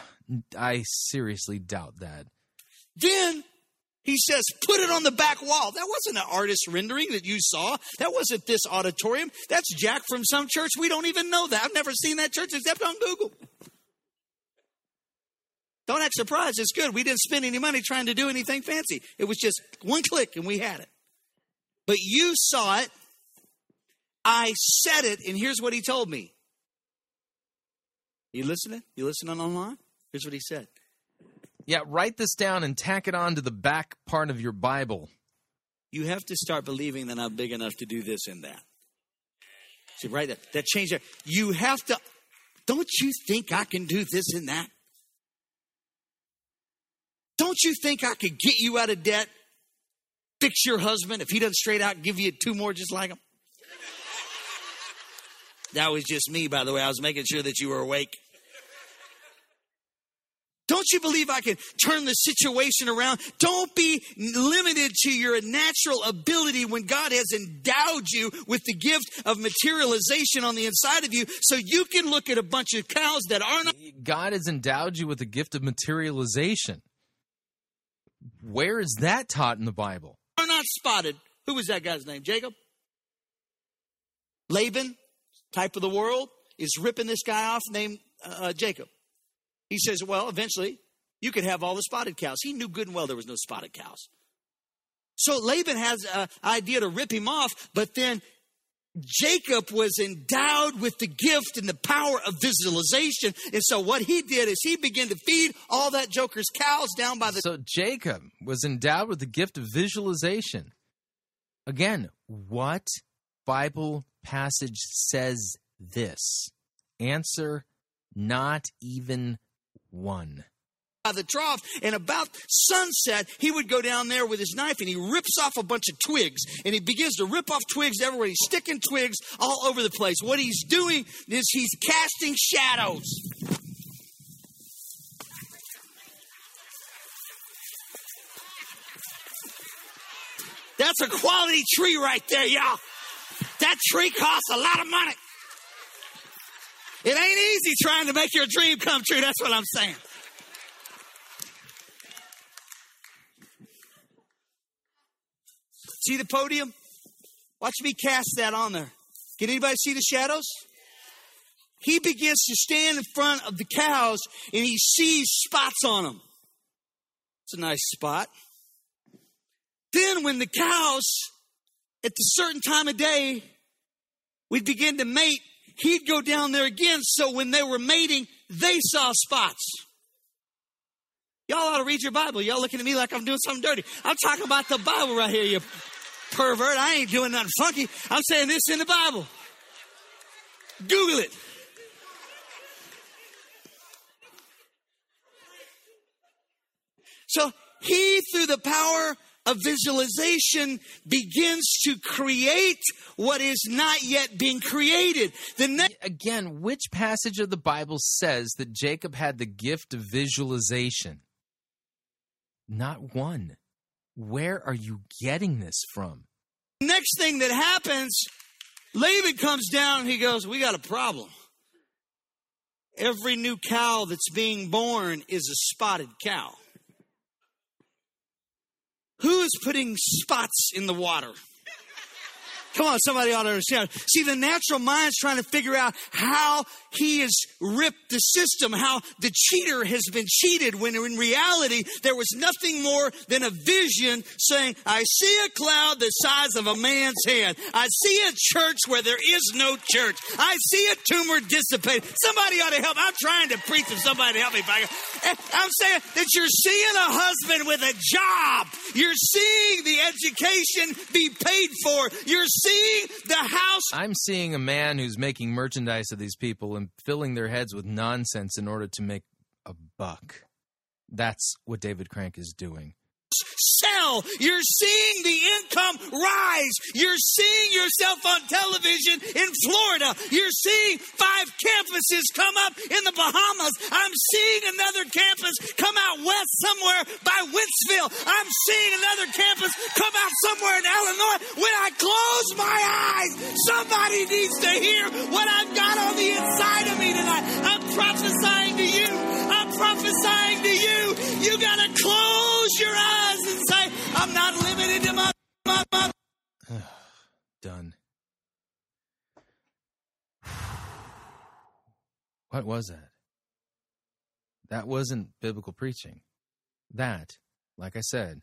I seriously doubt that. Then he says, put it on the back wall. That wasn't an artist rendering that you saw. That wasn't this auditorium. That's Jack from some church. We don't even know that. I've never seen that church except on Google. Don't act surprised. It's good. We didn't spend any money trying to do anything fancy. It was just one click and we had it. But you saw it. I said it, and here's what he told me You listening? You listening online? Here's what he said. Yeah, write this down and tack it on to the back part of your Bible. You have to start believing that I'm big enough to do this and that. See, right there. That change there. You have to. Don't you think I can do this and that? Don't you think I could get you out of debt? Fix your husband if he doesn't straight out give you two more just like him? That was just me, by the way. I was making sure that you were awake. Don't you believe I can turn the situation around? Don't be limited to your natural ability when God has endowed you with the gift of materialization on the inside of you so you can look at a bunch of cows that are not. God has endowed you with the gift of materialization. Where is that taught in the Bible? Are not spotted. Who was that guy's name? Jacob? Laban, type of the world, is ripping this guy off named uh, Jacob. He says, Well, eventually you could have all the spotted cows. He knew good and well there was no spotted cows. So Laban has an idea to rip him off, but then Jacob was endowed with the gift and the power of visualization. And so what he did is he began to feed all that joker's cows down by the. So Jacob was endowed with the gift of visualization. Again, what Bible passage says this? Answer not even one. by the trough, and about sunset, he would go down there with his knife and he rips off a bunch of twigs and he begins to rip off twigs everywhere. He's sticking twigs all over the place. What he's doing is he's casting shadows. That's a quality tree right there, y'all. That tree costs a lot of money. It ain't easy trying to make your dream come true. That's what I'm saying. See the podium? Watch me cast that on there. Can anybody see the shadows? He begins to stand in front of the cows and he sees spots on them. It's a nice spot. Then, when the cows, at the certain time of day, we begin to mate, he'd go down there again. So when they were mating, they saw spots. Y'all ought to read your Bible. Y'all looking at me like I'm doing something dirty. I'm talking about the Bible right here, you pervert. I ain't doing nothing funky. I'm saying this in the Bible. Google it. So he, through the power of visualization, begins to create what is not yet being created. The next Again, which passage of the Bible says that Jacob had the gift of visualization? Not one. Where are you getting this from? next thing that happens, Laban comes down and he goes, We got a problem. Every new cow that's being born is a spotted cow. Who is putting spots in the water? Come on, somebody ought to understand. See, the natural mind's trying to figure out how he has ripped the system, how the cheater has been cheated, when in reality, there was nothing more than a vision saying, I see a cloud the size of a man's hand. I see a church where there is no church. I see a tumor dissipate. Somebody ought to help. I'm trying to preach and somebody help me. I'm saying that you're seeing a husband with a job. You're seeing the education be paid for. You're seeing the house. I'm seeing a man who's making merchandise of these people and filling their heads with nonsense in order to make a buck. That's what David Crank is doing. Sell. You're seeing the income rise. You're seeing yourself on television in Florida. You're seeing five campuses come up in the Bahamas. I'm seeing another campus come out west somewhere by Wentzville. I'm seeing another campus come out somewhere in Illinois. When I close my eyes, somebody needs to hear what I've got on the inside of me tonight. I'm prophesying to you. I'm prophesying to you. You gotta close your eyes and say, I'm not limited to my, my, my. Done. What was that? That wasn't biblical preaching. That, like I said,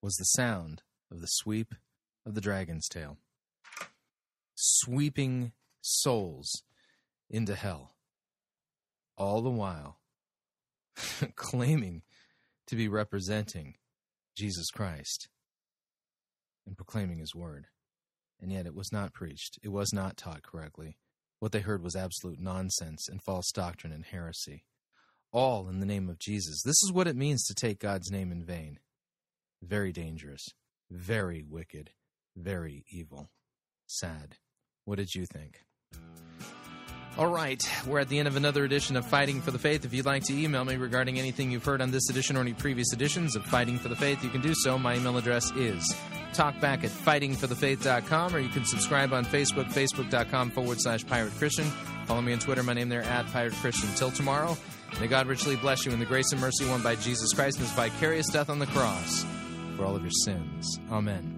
was the sound of the sweep of the dragon's tail, sweeping souls into hell. all the while claiming to be representing Jesus Christ and proclaiming his word. And yet it was not preached, it was not taught correctly. What they heard was absolute nonsense and false doctrine and heresy. All in the name of Jesus. This is what it means to take God's name in vain. Very dangerous, very wicked, very evil. Sad. What did you think? All right, we're at the end of another edition of Fighting for the Faith. If you'd like to email me regarding anything you've heard on this edition or any previous editions of Fighting for the Faith, you can do so. My email address is talkback at fightingforthefaith.com, or you can subscribe on Facebook, facebook.com forward slash pirate Christian. Follow me on Twitter, my name there at pirate Christian. Till tomorrow, may God richly bless you in the grace and mercy won by Jesus Christ and his vicarious death on the cross for all of your sins. Amen.